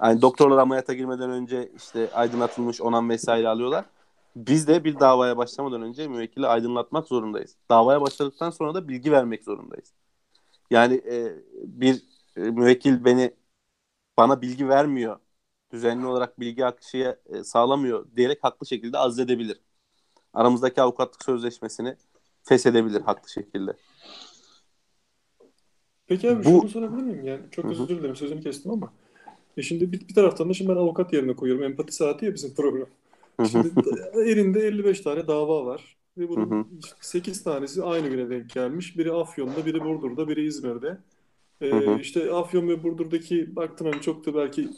Yani doktorlar ameliyata girmeden önce işte aydınlatılmış onan vesaire alıyorlar. Biz de bir davaya başlamadan önce müvekkili aydınlatmak zorundayız. Davaya başladıktan sonra da bilgi vermek zorundayız. Yani e, bir e, müvekkil beni bana bilgi vermiyor, düzenli olarak bilgi akışı e, sağlamıyor diyerek haklı şekilde azledebilir. Aramızdaki avukatlık sözleşmesini feshedebilir haklı şekilde. Peki abi Bu... şunu sorabilir miyim? Yani çok özür dilerim sözünü kestim ama. E şimdi bir, bir taraftan da şimdi ben avukat yerine koyuyorum. Empati saati ya bizim program. Şimdi elinde 55 tane dava var. Ve bunun 8 tanesi aynı güne denk gelmiş. Biri Afyon'da, biri Burdur'da, biri İzmir'de. Ee, hı hı. işte Afyon ve Burdur'daki baktın hani çok da belki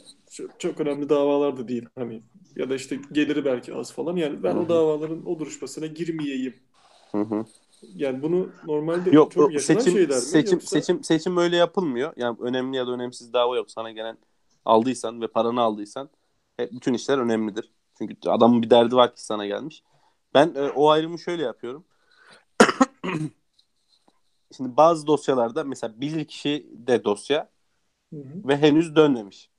çok, önemli davalar da değil hani ya da işte geliri belki az falan yani ben hı hı. o davaların o duruşmasına girmeyeyim. Hı hı. Yani bunu normalde yok, çok yaşanan seçim, şeyler mi? Seçim, Yoksa... seçim, seçim öyle yapılmıyor. Yani önemli ya da önemsiz dava yok. Sana gelen aldıysan ve paranı aldıysan hep bütün işler önemlidir. Çünkü adamın bir derdi var ki sana gelmiş. Ben e, o ayrımı şöyle yapıyorum. Şimdi bazı dosyalarda mesela bir kişi de dosya hı hı. ve henüz dönmemiş.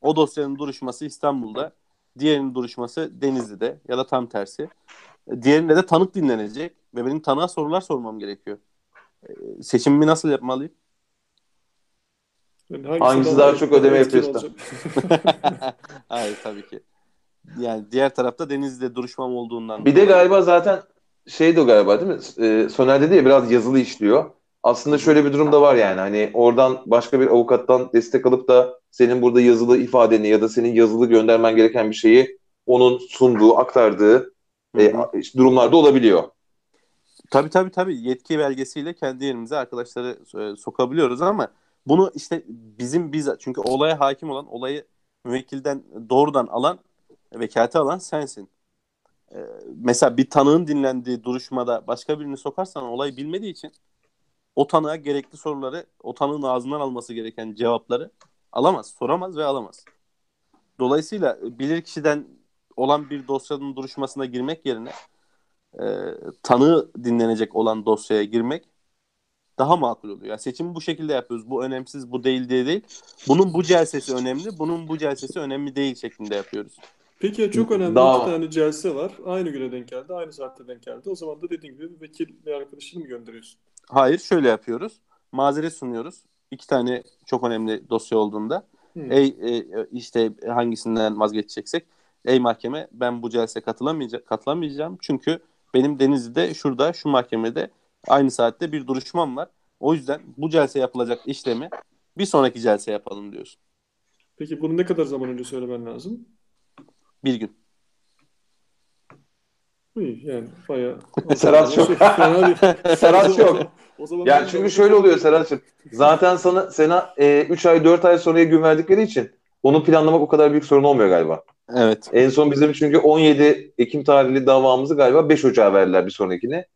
O dosyanın duruşması İstanbul'da, diğerinin duruşması Denizli'de ya da tam tersi. Diğerinde de tanık dinlenecek ve benim tanığa sorular sormam gerekiyor. Ee, seçimimi nasıl yapmalıyım? Yani hangisi, daha, daha çok ödeme yapıyorsa. (laughs) Hayır tabii ki. Yani diğer tarafta Denizli'de duruşmam olduğundan. Bir de galiba zaten şeydi o galiba değil mi? E, Soner dedi ya biraz yazılı işliyor. Aslında şöyle bir durum da var yani hani oradan başka bir avukattan destek alıp da senin burada yazılı ifadeni ya da senin yazılı göndermen gereken bir şeyi onun sunduğu, aktardığı e, durumlarda olabiliyor. Tabii tabii tabii yetki belgesiyle kendi yerimize arkadaşları e, sokabiliyoruz ama bunu işte bizim biz çünkü olaya hakim olan olayı müvekkilden doğrudan alan vekaleti alan sensin. Ee, mesela bir tanığın dinlendiği duruşmada başka birini sokarsan olayı bilmediği için o tanığa gerekli soruları o tanığın ağzından alması gereken cevapları alamaz, soramaz ve alamaz. Dolayısıyla bilir kişiden olan bir dosyanın duruşmasına girmek yerine e, tanığı dinlenecek olan dosyaya girmek daha makul oluyor. Yani seçimi bu şekilde yapıyoruz. Bu önemsiz, bu değil diye değil. Bunun bu celsesi önemli, bunun bu celsesi önemli değil şeklinde yapıyoruz. Peki çok önemli Daha... iki tane celse var. Aynı güne denk geldi, aynı saatte denk geldi. O zaman da dediğin gibi bir vekil ve arkadaşını mı gönderiyorsun? Hayır, şöyle yapıyoruz. Mazeret sunuyoruz. İki tane çok önemli dosya olduğunda. Hmm. Ey e, işte hangisinden vazgeçeceksek. Ey mahkeme ben bu celse katılamayacağım, katılamayacağım. Çünkü benim Denizli'de şurada şu mahkemede aynı saatte bir duruşmam var. O yüzden bu celse yapılacak işlemi bir sonraki celse yapalım diyorsun. Peki bunu ne kadar zaman önce söylemen lazım? Bir gün. Yani bayağı. (laughs) Serhat çok. (laughs) Serhat çok. O zaman yani çünkü şöyle oluyor Serhat'cığım. Zaten sana sana 3 e, ay 4 ay sonraya gün verdikleri için onu planlamak o kadar büyük sorun olmuyor galiba. Evet. En son bizim çünkü 17 Ekim tarihli davamızı galiba 5 Ocağı verdiler bir sonrakine.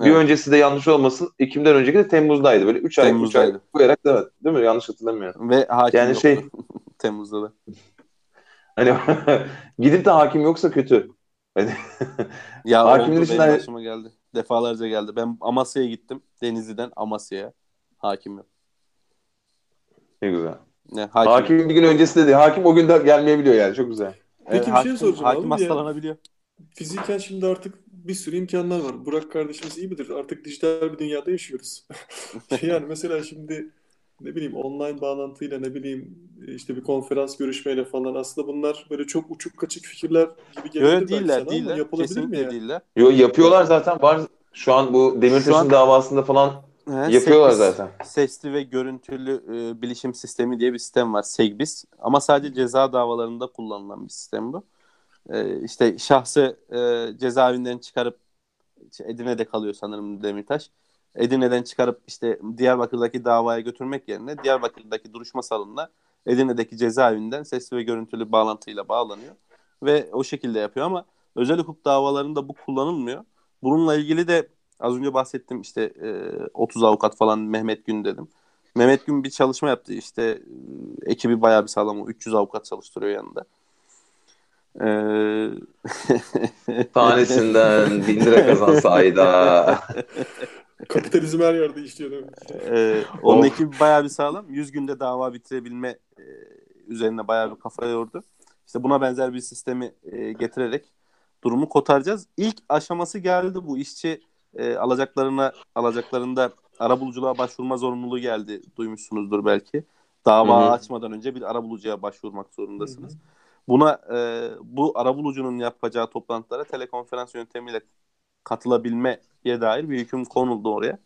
Evet. Bir öncesi de yanlış olmasın. Ekim'den önceki de Temmuz'daydı. Böyle 3 ay 3 ay koyarak değil mi? Yanlış hatırlamıyorum. Ve hakim yani yoktu. şey (laughs) Temmuz'da da. Hani (laughs) gidip de hakim yoksa kötü. Hani (laughs) ya Hakimin oldu, benim başıma geldi. Defalarca geldi. Ben Amasya'ya gittim. Denizli'den Amasya'ya. Hakim yok. Ne güzel. Ne, hakim. hakim bir gün öncesi dedi. Hakim o gün de gelmeyebiliyor yani. Çok güzel. Peki bir şey soracağım hakim abi. hastalanabiliyor. Fiziken şimdi artık bir sürü imkanlar var. Burak kardeşimiz iyi midir? Artık dijital bir dünyada yaşıyoruz. (laughs) yani mesela şimdi ne bileyim online bağlantıyla ne bileyim işte bir konferans görüşmeyle falan aslında bunlar böyle çok uçuk kaçık fikirler gibi gelebilir Yok değiller, sana değiller. yapılabilir mi ya? değiller. Yok yapıyorlar zaten var. Şu an bu Demirtaş'ın an... davasında falan He, yapıyorlar sesli, zaten. Sesli ve görüntülü e, bilişim sistemi diye bir sistem var. SEGBIS. Ama sadece ceza davalarında kullanılan bir sistem bu. E, işte şahsı e, cezaevinden çıkarıp Edirne'de kalıyor sanırım Demirtaş. Edirne'den çıkarıp işte Diyarbakır'daki davaya götürmek yerine Diyarbakır'daki duruşma salonuna Edirne'deki cezaevinden sesli ve görüntülü bağlantıyla bağlanıyor. Ve o şekilde yapıyor ama özel hukuk davalarında bu kullanılmıyor. Bununla ilgili de az önce bahsettim işte e, 30 avukat falan Mehmet Gün dedim. Mehmet Gün bir çalışma yaptı işte e, ekibi bayağı bir sağlam 300 avukat çalıştırıyor yanında. (laughs) Tanesinden bin lira kazansa ayda. (laughs) Kapitalizm her yerde işliyor demek. Ee, onun ekibi bayağı bir sağlam. 100 günde dava bitirebilme e, üzerine bayağı bir kafa yordu. İşte buna benzer bir sistemi e, getirerek durumu kotaracağız. İlk aşaması geldi bu işçi e, alacaklarına alacaklarında arabuluculuğa başvurma zorunluluğu geldi. Duymuşsunuzdur belki. Dava Hı-hı. açmadan önce bir arabulucuya başvurmak zorundasınız. Hı-hı. Buna e, bu arabulucunun yapacağı toplantılara telekonferans yöntemiyle katılabilmeye dair bir hüküm konuldu oraya.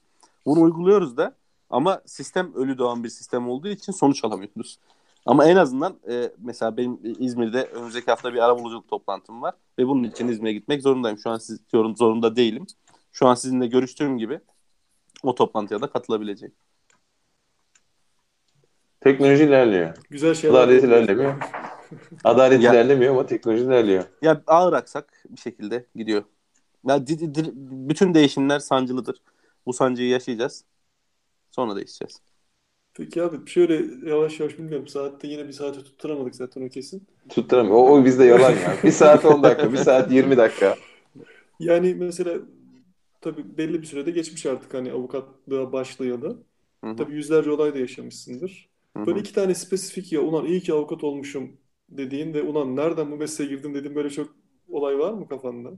Bunu uyguluyoruz da ama sistem ölü doğan bir sistem olduğu için sonuç alamıyoruz. Ama en azından e, mesela benim İzmir'de önümüzdeki hafta bir arabuluculuk toplantım var ve bunun için İzmir'e gitmek zorundayım. Şu an siz diyorum zorunda değilim. Şu an sizinle görüştüğüm gibi o toplantıya da katılabileceğim. Teknoloji ilerliyor. Güzel şeyler. Adalet ilerlemiyor. Adalet ya, ilerlemiyor ama teknoloji ilerliyor. Ya ağır aksak bir şekilde gidiyor. Ya di, di, bütün değişimler sancılıdır. Bu sancıyı yaşayacağız. Sonra değişeceğiz. Peki abi şöyle yavaş yavaş bilmiyorum. Saatte yine bir saate tutturamadık zaten o kesin. Tutturamıyor. O, o bizde yalan ya. bir saat 10 dakika, bir saat 20 dakika. Yani mesela tabii belli bir sürede geçmiş artık hani avukatlığa başlayalı. Hı-hı. Tabii yüzlerce olay da yaşamışsındır. Hı-hı. Böyle iki tane spesifik ya ulan iyi ki avukat olmuşum dediğin ve ulan nereden bu mesleğe girdim dediğin böyle çok olay var mı kafanda?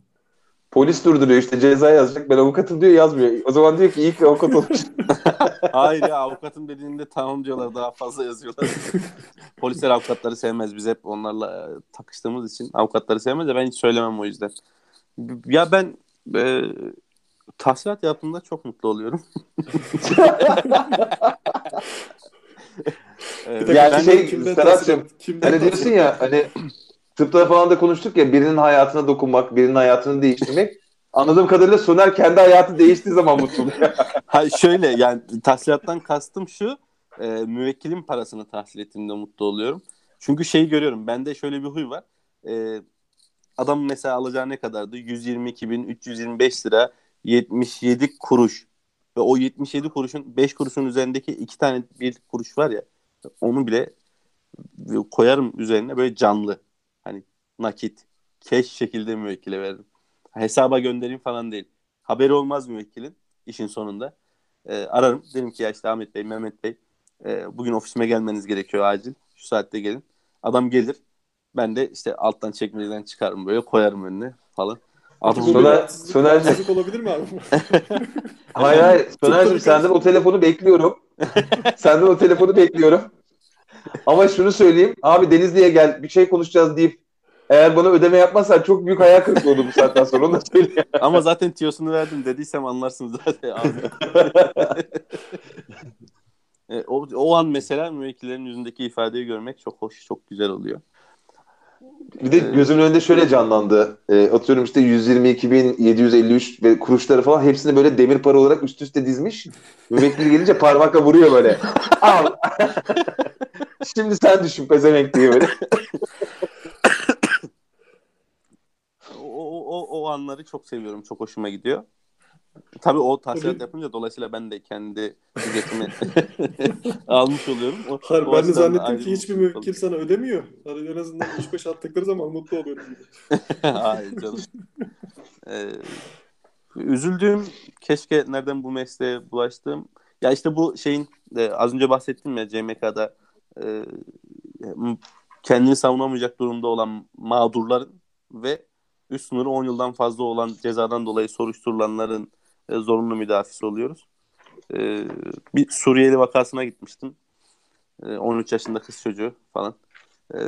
Polis durduruyor işte ceza yazacak ben avukatım diyor yazmıyor. O zaman diyor ki iyi ki avukat olmuş. (laughs) Hayır ya avukatım dediğinde tamam diyorlar daha fazla yazıyorlar. (laughs) Polisler avukatları sevmez. Biz hep onlarla e, takıştığımız için avukatları sevmez de ben hiç söylemem o yüzden. Ya ben e, tahsilat yaptığımda çok mutlu oluyorum. (laughs) ee, yani şey Serhat'cığım hani diyorsun ya hani tıpta falan da konuştuk ya birinin hayatına dokunmak, birinin hayatını değiştirmek. Anladığım kadarıyla Soner kendi hayatı değiştiği zaman mutlu. (laughs) Hayır şöyle yani tahsilattan kastım şu e, müvekkilin parasını tahsil ettiğimde mutlu oluyorum. Çünkü şeyi görüyorum bende şöyle bir huy var. E, adam mesela alacağı ne kadardı? 122.325 lira 77 kuruş. Ve o 77 kuruşun 5 kuruşun üzerindeki iki tane bir kuruş var ya onu bile koyarım üzerine böyle canlı. Nakit, cash şekilde müvekkile veririm. Hesaba göndereyim falan değil. Haberi olmaz müvekkilin işin sonunda. Ee, ararım. Derim ki ya işte Ahmet Bey, Mehmet Bey e, bugün ofisime gelmeniz gerekiyor acil. Şu saatte gelin. Adam gelir. Ben de işte alttan çekmeceden çıkarım böyle koyarım önüne falan. Abi Soner, Soner'cim. olabilir mi abi? (laughs) hayır hayır. Soner'cim senden o telefonu bekliyorum. (laughs) senden o telefonu bekliyorum. Ama şunu söyleyeyim. Abi Denizli'ye gel bir şey konuşacağız deyip eğer bana ödeme yapmazsan çok büyük hayal kırıklığı olur bu saatten sonra. Onu da söyleyeyim. (laughs) Ama zaten tiyosunu verdim dediysem anlarsınız zaten. (laughs) e, o, o an mesela müvekkillerin yüzündeki ifadeyi görmek çok hoş, çok güzel oluyor. Bir de gözümün önünde şöyle canlandı. E, atıyorum işte 122.753 ve kuruşları falan hepsini böyle demir para olarak üst üste dizmiş. Müvekkil gelince parmakla vuruyor böyle. Al. (laughs) Şimdi sen düşün pezevenk diye böyle. O, o, o anları çok seviyorum. Çok hoşuma gidiyor. Tabii o tahsilat yapınca dolayısıyla ben de kendi ücretimi (laughs) almış oluyorum. O, Hayır, o ben de zannettim ki hiçbir müvekkil sana ödemiyor. Hani en azından 3-5 attıkları zaman mutlu oluyorum. (laughs) Hayır canım. Ee, üzüldüğüm keşke nereden bu mesleğe bulaştığım. Ya işte bu şeyin e, az önce bahsettim ya CMK'da e, kendini savunamayacak durumda olan mağdurların ve üst sınırı 10 yıldan fazla olan cezadan dolayı soruşturulanların e, zorunlu müdafisi oluyoruz. E, bir Suriyeli vakasına gitmiştim. E, 13 yaşında kız çocuğu falan. E,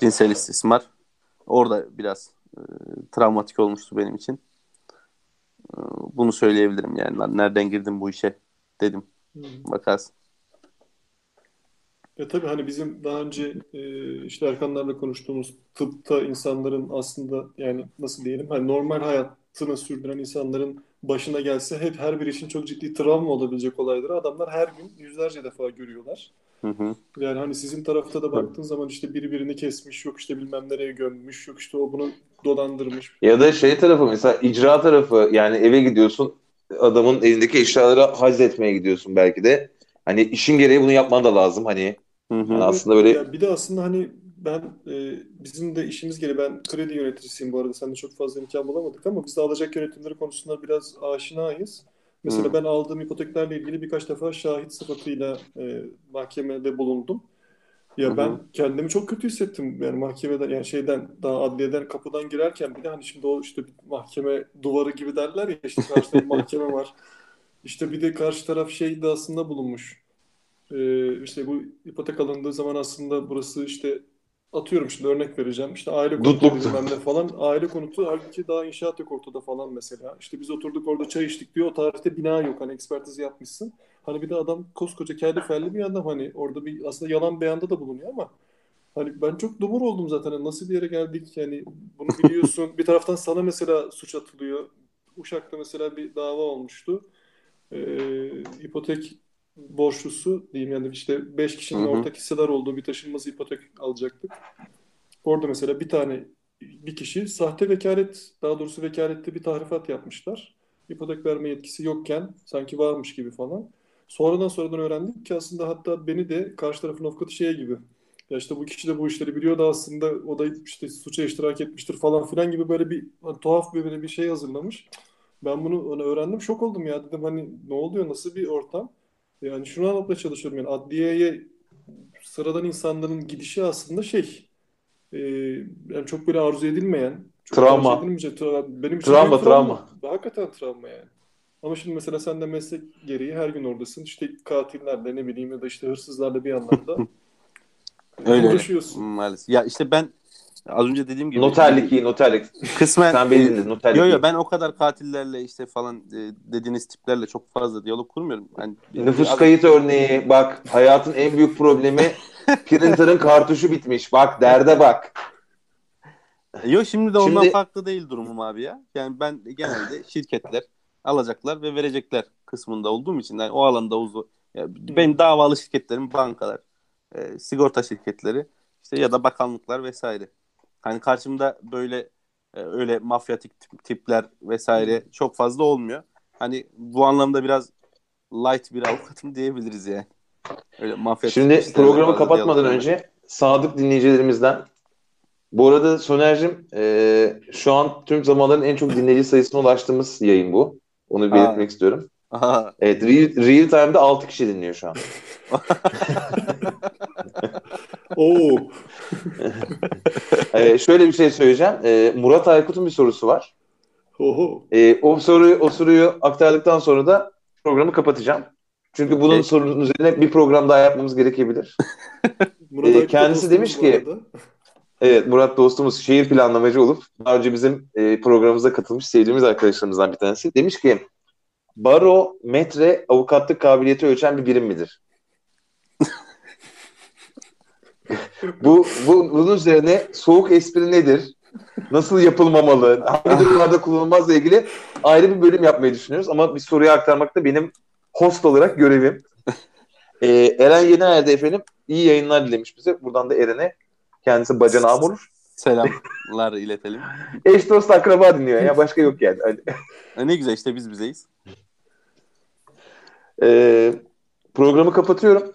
cinsel istismar. Orada biraz e, travmatik olmuştu benim için. E, bunu söyleyebilirim yani. Nereden girdim bu işe dedim. Vakası. Ya tabii hani bizim daha önce e, işte Erkanlarla konuştuğumuz tıpta insanların aslında yani nasıl diyelim hani normal hayatını sürdüren insanların başına gelse hep her bir için çok ciddi travma olabilecek olayları adamlar her gün yüzlerce defa görüyorlar. Hı hı. Yani hani sizin tarafta da baktığın zaman işte biri birini kesmiş, yok işte bilmem nereye gömmüş, yok işte o bunu dolandırmış. Ya da şey tarafı mesela icra tarafı yani eve gidiyorsun adamın elindeki eşyaları haz etmeye gidiyorsun belki de. Hani işin gereği bunu yapman da lazım hani. Hı hı. Yani aslında böyle Ya bir de aslında hani ben e, bizim de işimiz gereği ben kredi yöneticisiyim bu arada. Sen de çok fazla imkan bulamadık ama biz de alacak yönetimleri konusunda biraz aşinayız. Mesela Hı. ben aldığım ipoteklerle ilgili birkaç defa şahit sıfatıyla e, mahkemede bulundum. Hı Ya hı. ben kendimi çok kötü hissettim yani mahkemeden yani şeyden daha adliyeden kapıdan girerken bir de hani şimdi o işte bir mahkeme duvarı gibi derler ya işte karşıda bir (laughs) mahkeme var. İşte bir de karşı taraf şey iddiasında bulunmuş. Ee, işte bu ipotek alındığı zaman aslında burası işte atıyorum şimdi örnek vereceğim. İşte aile konutu bilmem ne falan. Aile konutu halbuki daha inşaat yok ortada falan mesela. İşte biz oturduk orada çay içtik diyor. O tarihte bina yok. Hani ekspertiz yapmışsın. Hani bir de adam koskoca kelli felli bir adam hani orada bir aslında yalan beyanda da bulunuyor ama hani ben çok dumur oldum zaten. Hani nasıl bir yere geldik yani bunu biliyorsun. Bir taraftan sana mesela suç atılıyor. Uşak'ta mesela bir dava olmuştu. Ee, ipotek borçlusu diyeyim yani işte 5 Hı kişinin hı. ortak hissedar olduğu bir taşınmaz ipotek alacaktık. Orada mesela bir tane bir kişi sahte vekalet daha doğrusu vekalette bir tahrifat yapmışlar. İpotek verme yetkisi yokken sanki varmış gibi falan. Sonradan sonradan öğrendik ki aslında hatta beni de karşı tarafın avukatı şey gibi ya işte bu kişi de bu işleri biliyordu aslında o da işte suça iştirak etmiştir falan filan gibi böyle bir hani tuhaf bir böyle bir şey hazırlamış. Ben bunu hani öğrendim şok oldum ya dedim hani ne oluyor nasıl bir ortam? Yani şunu anlatmaya çalışıyorum yani adliyeye sıradan insanların gidişi aslında şey e, yani çok böyle arzu edilmeyen, çok Travma. tercih edilmeyecek tra- benim için Travma, büyük travma. Hakikaten travma yani. Ama şimdi mesela sen de meslek gereği her gün oradasın. İşte katillerle ne bileyim ya da işte hırsızlarla bir yandan da (laughs) Öyle öyle. uğraşıyorsun. Maalesef. Ya işte ben az önce dediğim gibi Noterlik iyi noterlik. kısmen Sen dinle noterlik Yo yo iyi. ben o kadar katillerle işte falan e, dediğiniz tiplerle çok fazla diyalog kurmuyorum. Yani, Nüfus az- kayıt örneği bak hayatın en büyük problemi (laughs) printer'ın kartuşu bitmiş. Bak derde bak. Yo şimdi de ondan Şimdi- farklı değil durumum abi ya. Yani ben genelde şirketler alacaklar ve verecekler kısmında olduğum için yani o alanda uzun. Ya benim davalı şirketlerim bankalar, e, sigorta şirketleri işte ya da bakanlıklar vesaire. Hani karşımda böyle e, öyle mafyatik tip- tipler vesaire çok fazla olmuyor. Hani bu anlamda biraz light bir avukatım (laughs) diyebiliriz yani. Öyle mafyatik Şimdi programı kapatmadan önce sadık dinleyicilerimizden bu arada Soner'cim e, şu an tüm zamanların en çok dinleyici sayısına ulaştığımız yayın bu. Onu belirtmek istiyorum. Aha. Evet, real, real time'da 6 kişi dinliyor şu an. (laughs) Oo. (laughs) E, şöyle bir şey söyleyeceğim. E, Murat Aykut'un bir sorusu var. Oho. E, o soruyu o soruyu aktardıktan sonra da programı kapatacağım. Çünkü bunun Okey. sorunun üzerine bir program daha yapmamız gerekebilir. (laughs) Murat Ee, kendisi demiş ki-. (laughs) Evet Murat dostumuz şehir planlamacı olup daha önce bizim e, programımıza katılmış sevdiğimiz arkadaşlarımızdan bir tanesi. Demiş ki baro, metre, avukatlık kabiliyeti ölçen bir birim midir? Bu, bu bunun üzerine soğuk espri nedir? Nasıl yapılmamalı? Hangi durumlarda kullanılmazla ilgili ayrı bir bölüm yapmayı düşünüyoruz ama bir soruyu aktarmak da benim host olarak görevim. Ee, Eren Yener'de efendim iyi yayınlar dilemiş bize. Buradan da Eren'e kendisi bacanağım olur. Selamlar iletelim. (laughs) Eş dost akraba dinliyor ya başka yok yani. Hani, E, Ne güzel işte biz bizeyiz. Ee, programı kapatıyorum.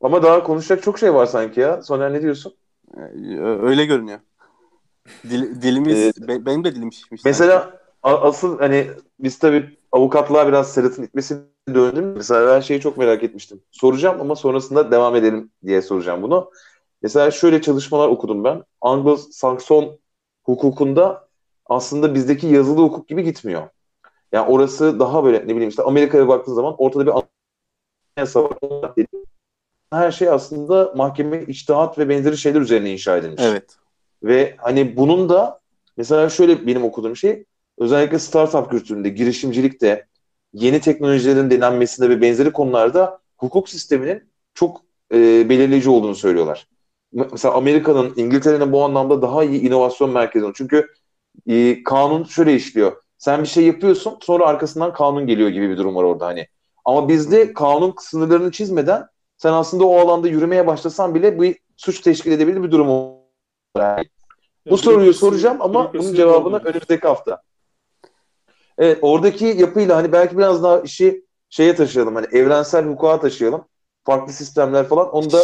Ama daha konuşacak çok şey var sanki ya. Soner ne diyorsun? E, Öyle görünüyor. Dil- dilimiz, Ee, be- benim de dilim şişmiş. Mesela a- asıl hani biz tabii avukatlığa biraz Serhat'ın itmesini döndüm. Mesela ben şeyi çok merak etmiştim. Soracağım ama sonrasında devam edelim diye soracağım bunu. Mesela şöyle çalışmalar okudum ben. Anglo-Sakson hukukunda aslında bizdeki yazılı hukuk gibi gitmiyor. Yani orası daha böyle ne bileyim işte Amerika'ya baktığın zaman ortada bir anayasa var. Her şey aslında mahkeme içtihat ve benzeri şeyler üzerine inşa edilmiş. Evet. Ve hani bunun da mesela şöyle benim okuduğum şey özellikle startup kültüründe, girişimcilikte, yeni teknolojilerin denenmesinde ve benzeri konularda hukuk sisteminin çok e, belirleyici olduğunu söylüyorlar. Mesela Amerika'nın, İngiltere'nin bu anlamda daha iyi inovasyon merkezi. Çünkü e, kanun şöyle işliyor. Sen bir şey yapıyorsun, sonra arkasından kanun geliyor gibi bir durum var orada hani. Ama bizde kanun sınırlarını çizmeden sen aslında o alanda yürümeye başlasan bile bu suç teşkil edebilir bir durum var. Yani. Bu soruyu soracağım ama bunun cevabını önümüzdeki hafta. Evet oradaki yapıyla hani belki biraz daha işi şeye taşıyalım hani evrensel hukuka taşıyalım. Farklı sistemler falan. Onu da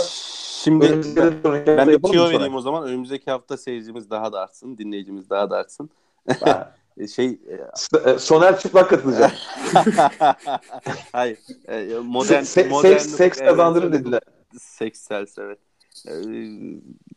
Şimdi ben, ben bir tüyo vereyim o zaman. Önümüzdeki hafta seyircimiz daha da artsın. Dinleyicimiz daha da artsın. Şey e, Soner çıplak katılacak. (laughs) Hayır. Modern, se- modern seks, seks kazandırır dediler. Seks sels evet.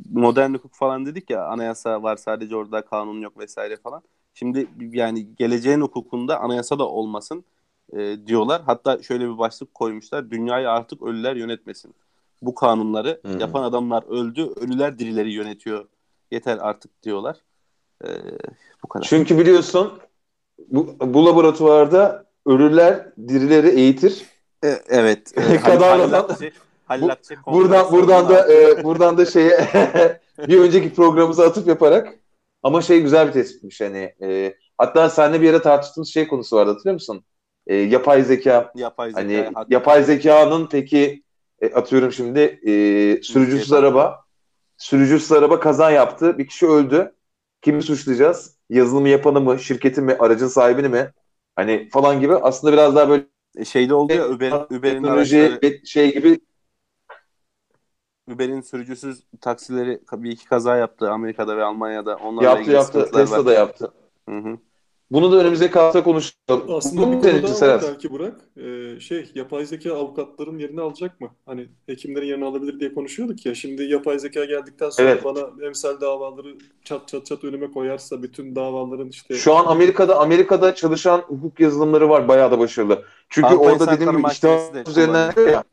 Modern hukuk falan dedik ya anayasa var sadece orada kanun yok vesaire falan. Şimdi yani geleceğin hukukunda anayasa da olmasın e, diyorlar. Hatta şöyle bir başlık koymuşlar. Dünyayı artık ölüler yönetmesin. Bu kanunları hmm. yapan adamlar öldü. Ölüler dirileri yönetiyor. Yeter artık diyorlar. E, bu kadar. Çünkü biliyorsun bu, bu laboratuvarda ölüler dirileri eğitir. E, evet. (laughs) E, Kadavradan. Bu, buradan buradan da e, buradan da şeye (laughs) bir önceki programımıza atıp yaparak ama şey güzel bir tespitmiş hani e, hatta seninle bir yere tartıştığımız şey konusu vardı hatırlıyor musun? E, yapay zeka. Yapay zeka. Hani hatta. yapay zekanın peki e, atıyorum şimdi e, sürücüsüz araba sürücüsüz araba kaza yaptı. Bir kişi öldü. Kimi suçlayacağız? Yazılımı yapanı mı, şirketi mi, aracın sahibini mi? Hani falan gibi aslında biraz daha böyle şeyde oldu ya Uber, Uber'in araçları... şey gibi Uber'in sürücüsüz taksileri bir iki kaza yaptı Amerika'da ve Almanya'da. Onlarla yaptı yaptı. Tesla da yaptı. Hı hı. Bunu da önümüzdeki hafta konuşalım. Aslında Bu bir konu daha var belki Burak. Ee, şey yapay zeka avukatların yerini alacak mı? Hani hekimlerin yerini alabilir diye konuşuyorduk ya. Şimdi yapay zeka geldikten sonra evet. bana emsal davaları çat çat çat önüme koyarsa bütün davaların işte... Şu an Amerika'da Amerika'da çalışan hukuk yazılımları var. Bayağı da başarılı. Çünkü Avrupa orada dediğim gibi işte üzerinden ya.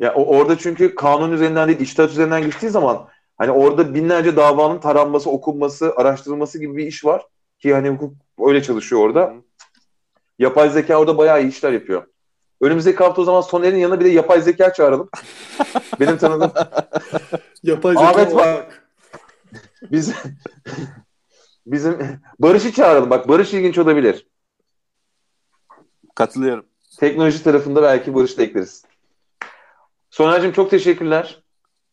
Ya orada çünkü kanun üzerinden değil, iştahat üzerinden geçtiği zaman hani orada binlerce davanın taranması, okunması, araştırılması gibi bir iş var ki hani hukuk öyle çalışıyor orada. Yapay zeka orada bayağı iyi işler yapıyor. Önümüzdeki hafta o zaman Soner'in yanına bir de yapay zeka çağıralım. (laughs) Benim tanıdığım yapay zeka Ahmet var. Biz bizim Barış'ı çağıralım. Bak Barış ilginç olabilir. Katılıyorum. Teknoloji tarafında belki Barış'ı da ekleriz. Soner'cim çok teşekkürler.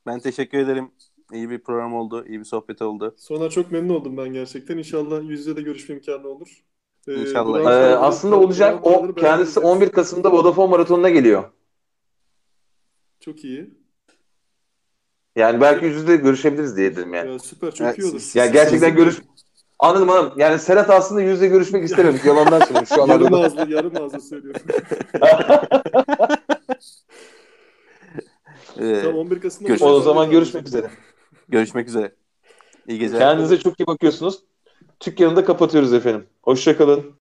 Ben teşekkür ederim. İyi bir program oldu. iyi bir sohbet oldu. Soner çok memnun oldum ben gerçekten. İnşallah yüz yüze de görüşme imkanı olur. Ee, İnşallah. Ee, aslında olacak. O kendisi 11 Kasım'da Vodafone Maratonu'na geliyor. Çok iyi. Yani belki yüz yüze görüşebiliriz diye dedim yani. Ya süper çok yani, iyi olur. Ya gerçekten görüş Anladım anladım. Yani Serhat aslında yüzle görüşmek (laughs) istememiş. Yalandan söylüyorum. Şu an yarım ağızlı, yarım ağızlı söylüyorum. Ee, (laughs) tamam 11 Kasım'da o zaman görüşmek üzere. Görüşmek üzere. İyi geceler. Kendinize çok iyi bakıyorsunuz. Tükkanı da kapatıyoruz efendim. Hoşçakalın.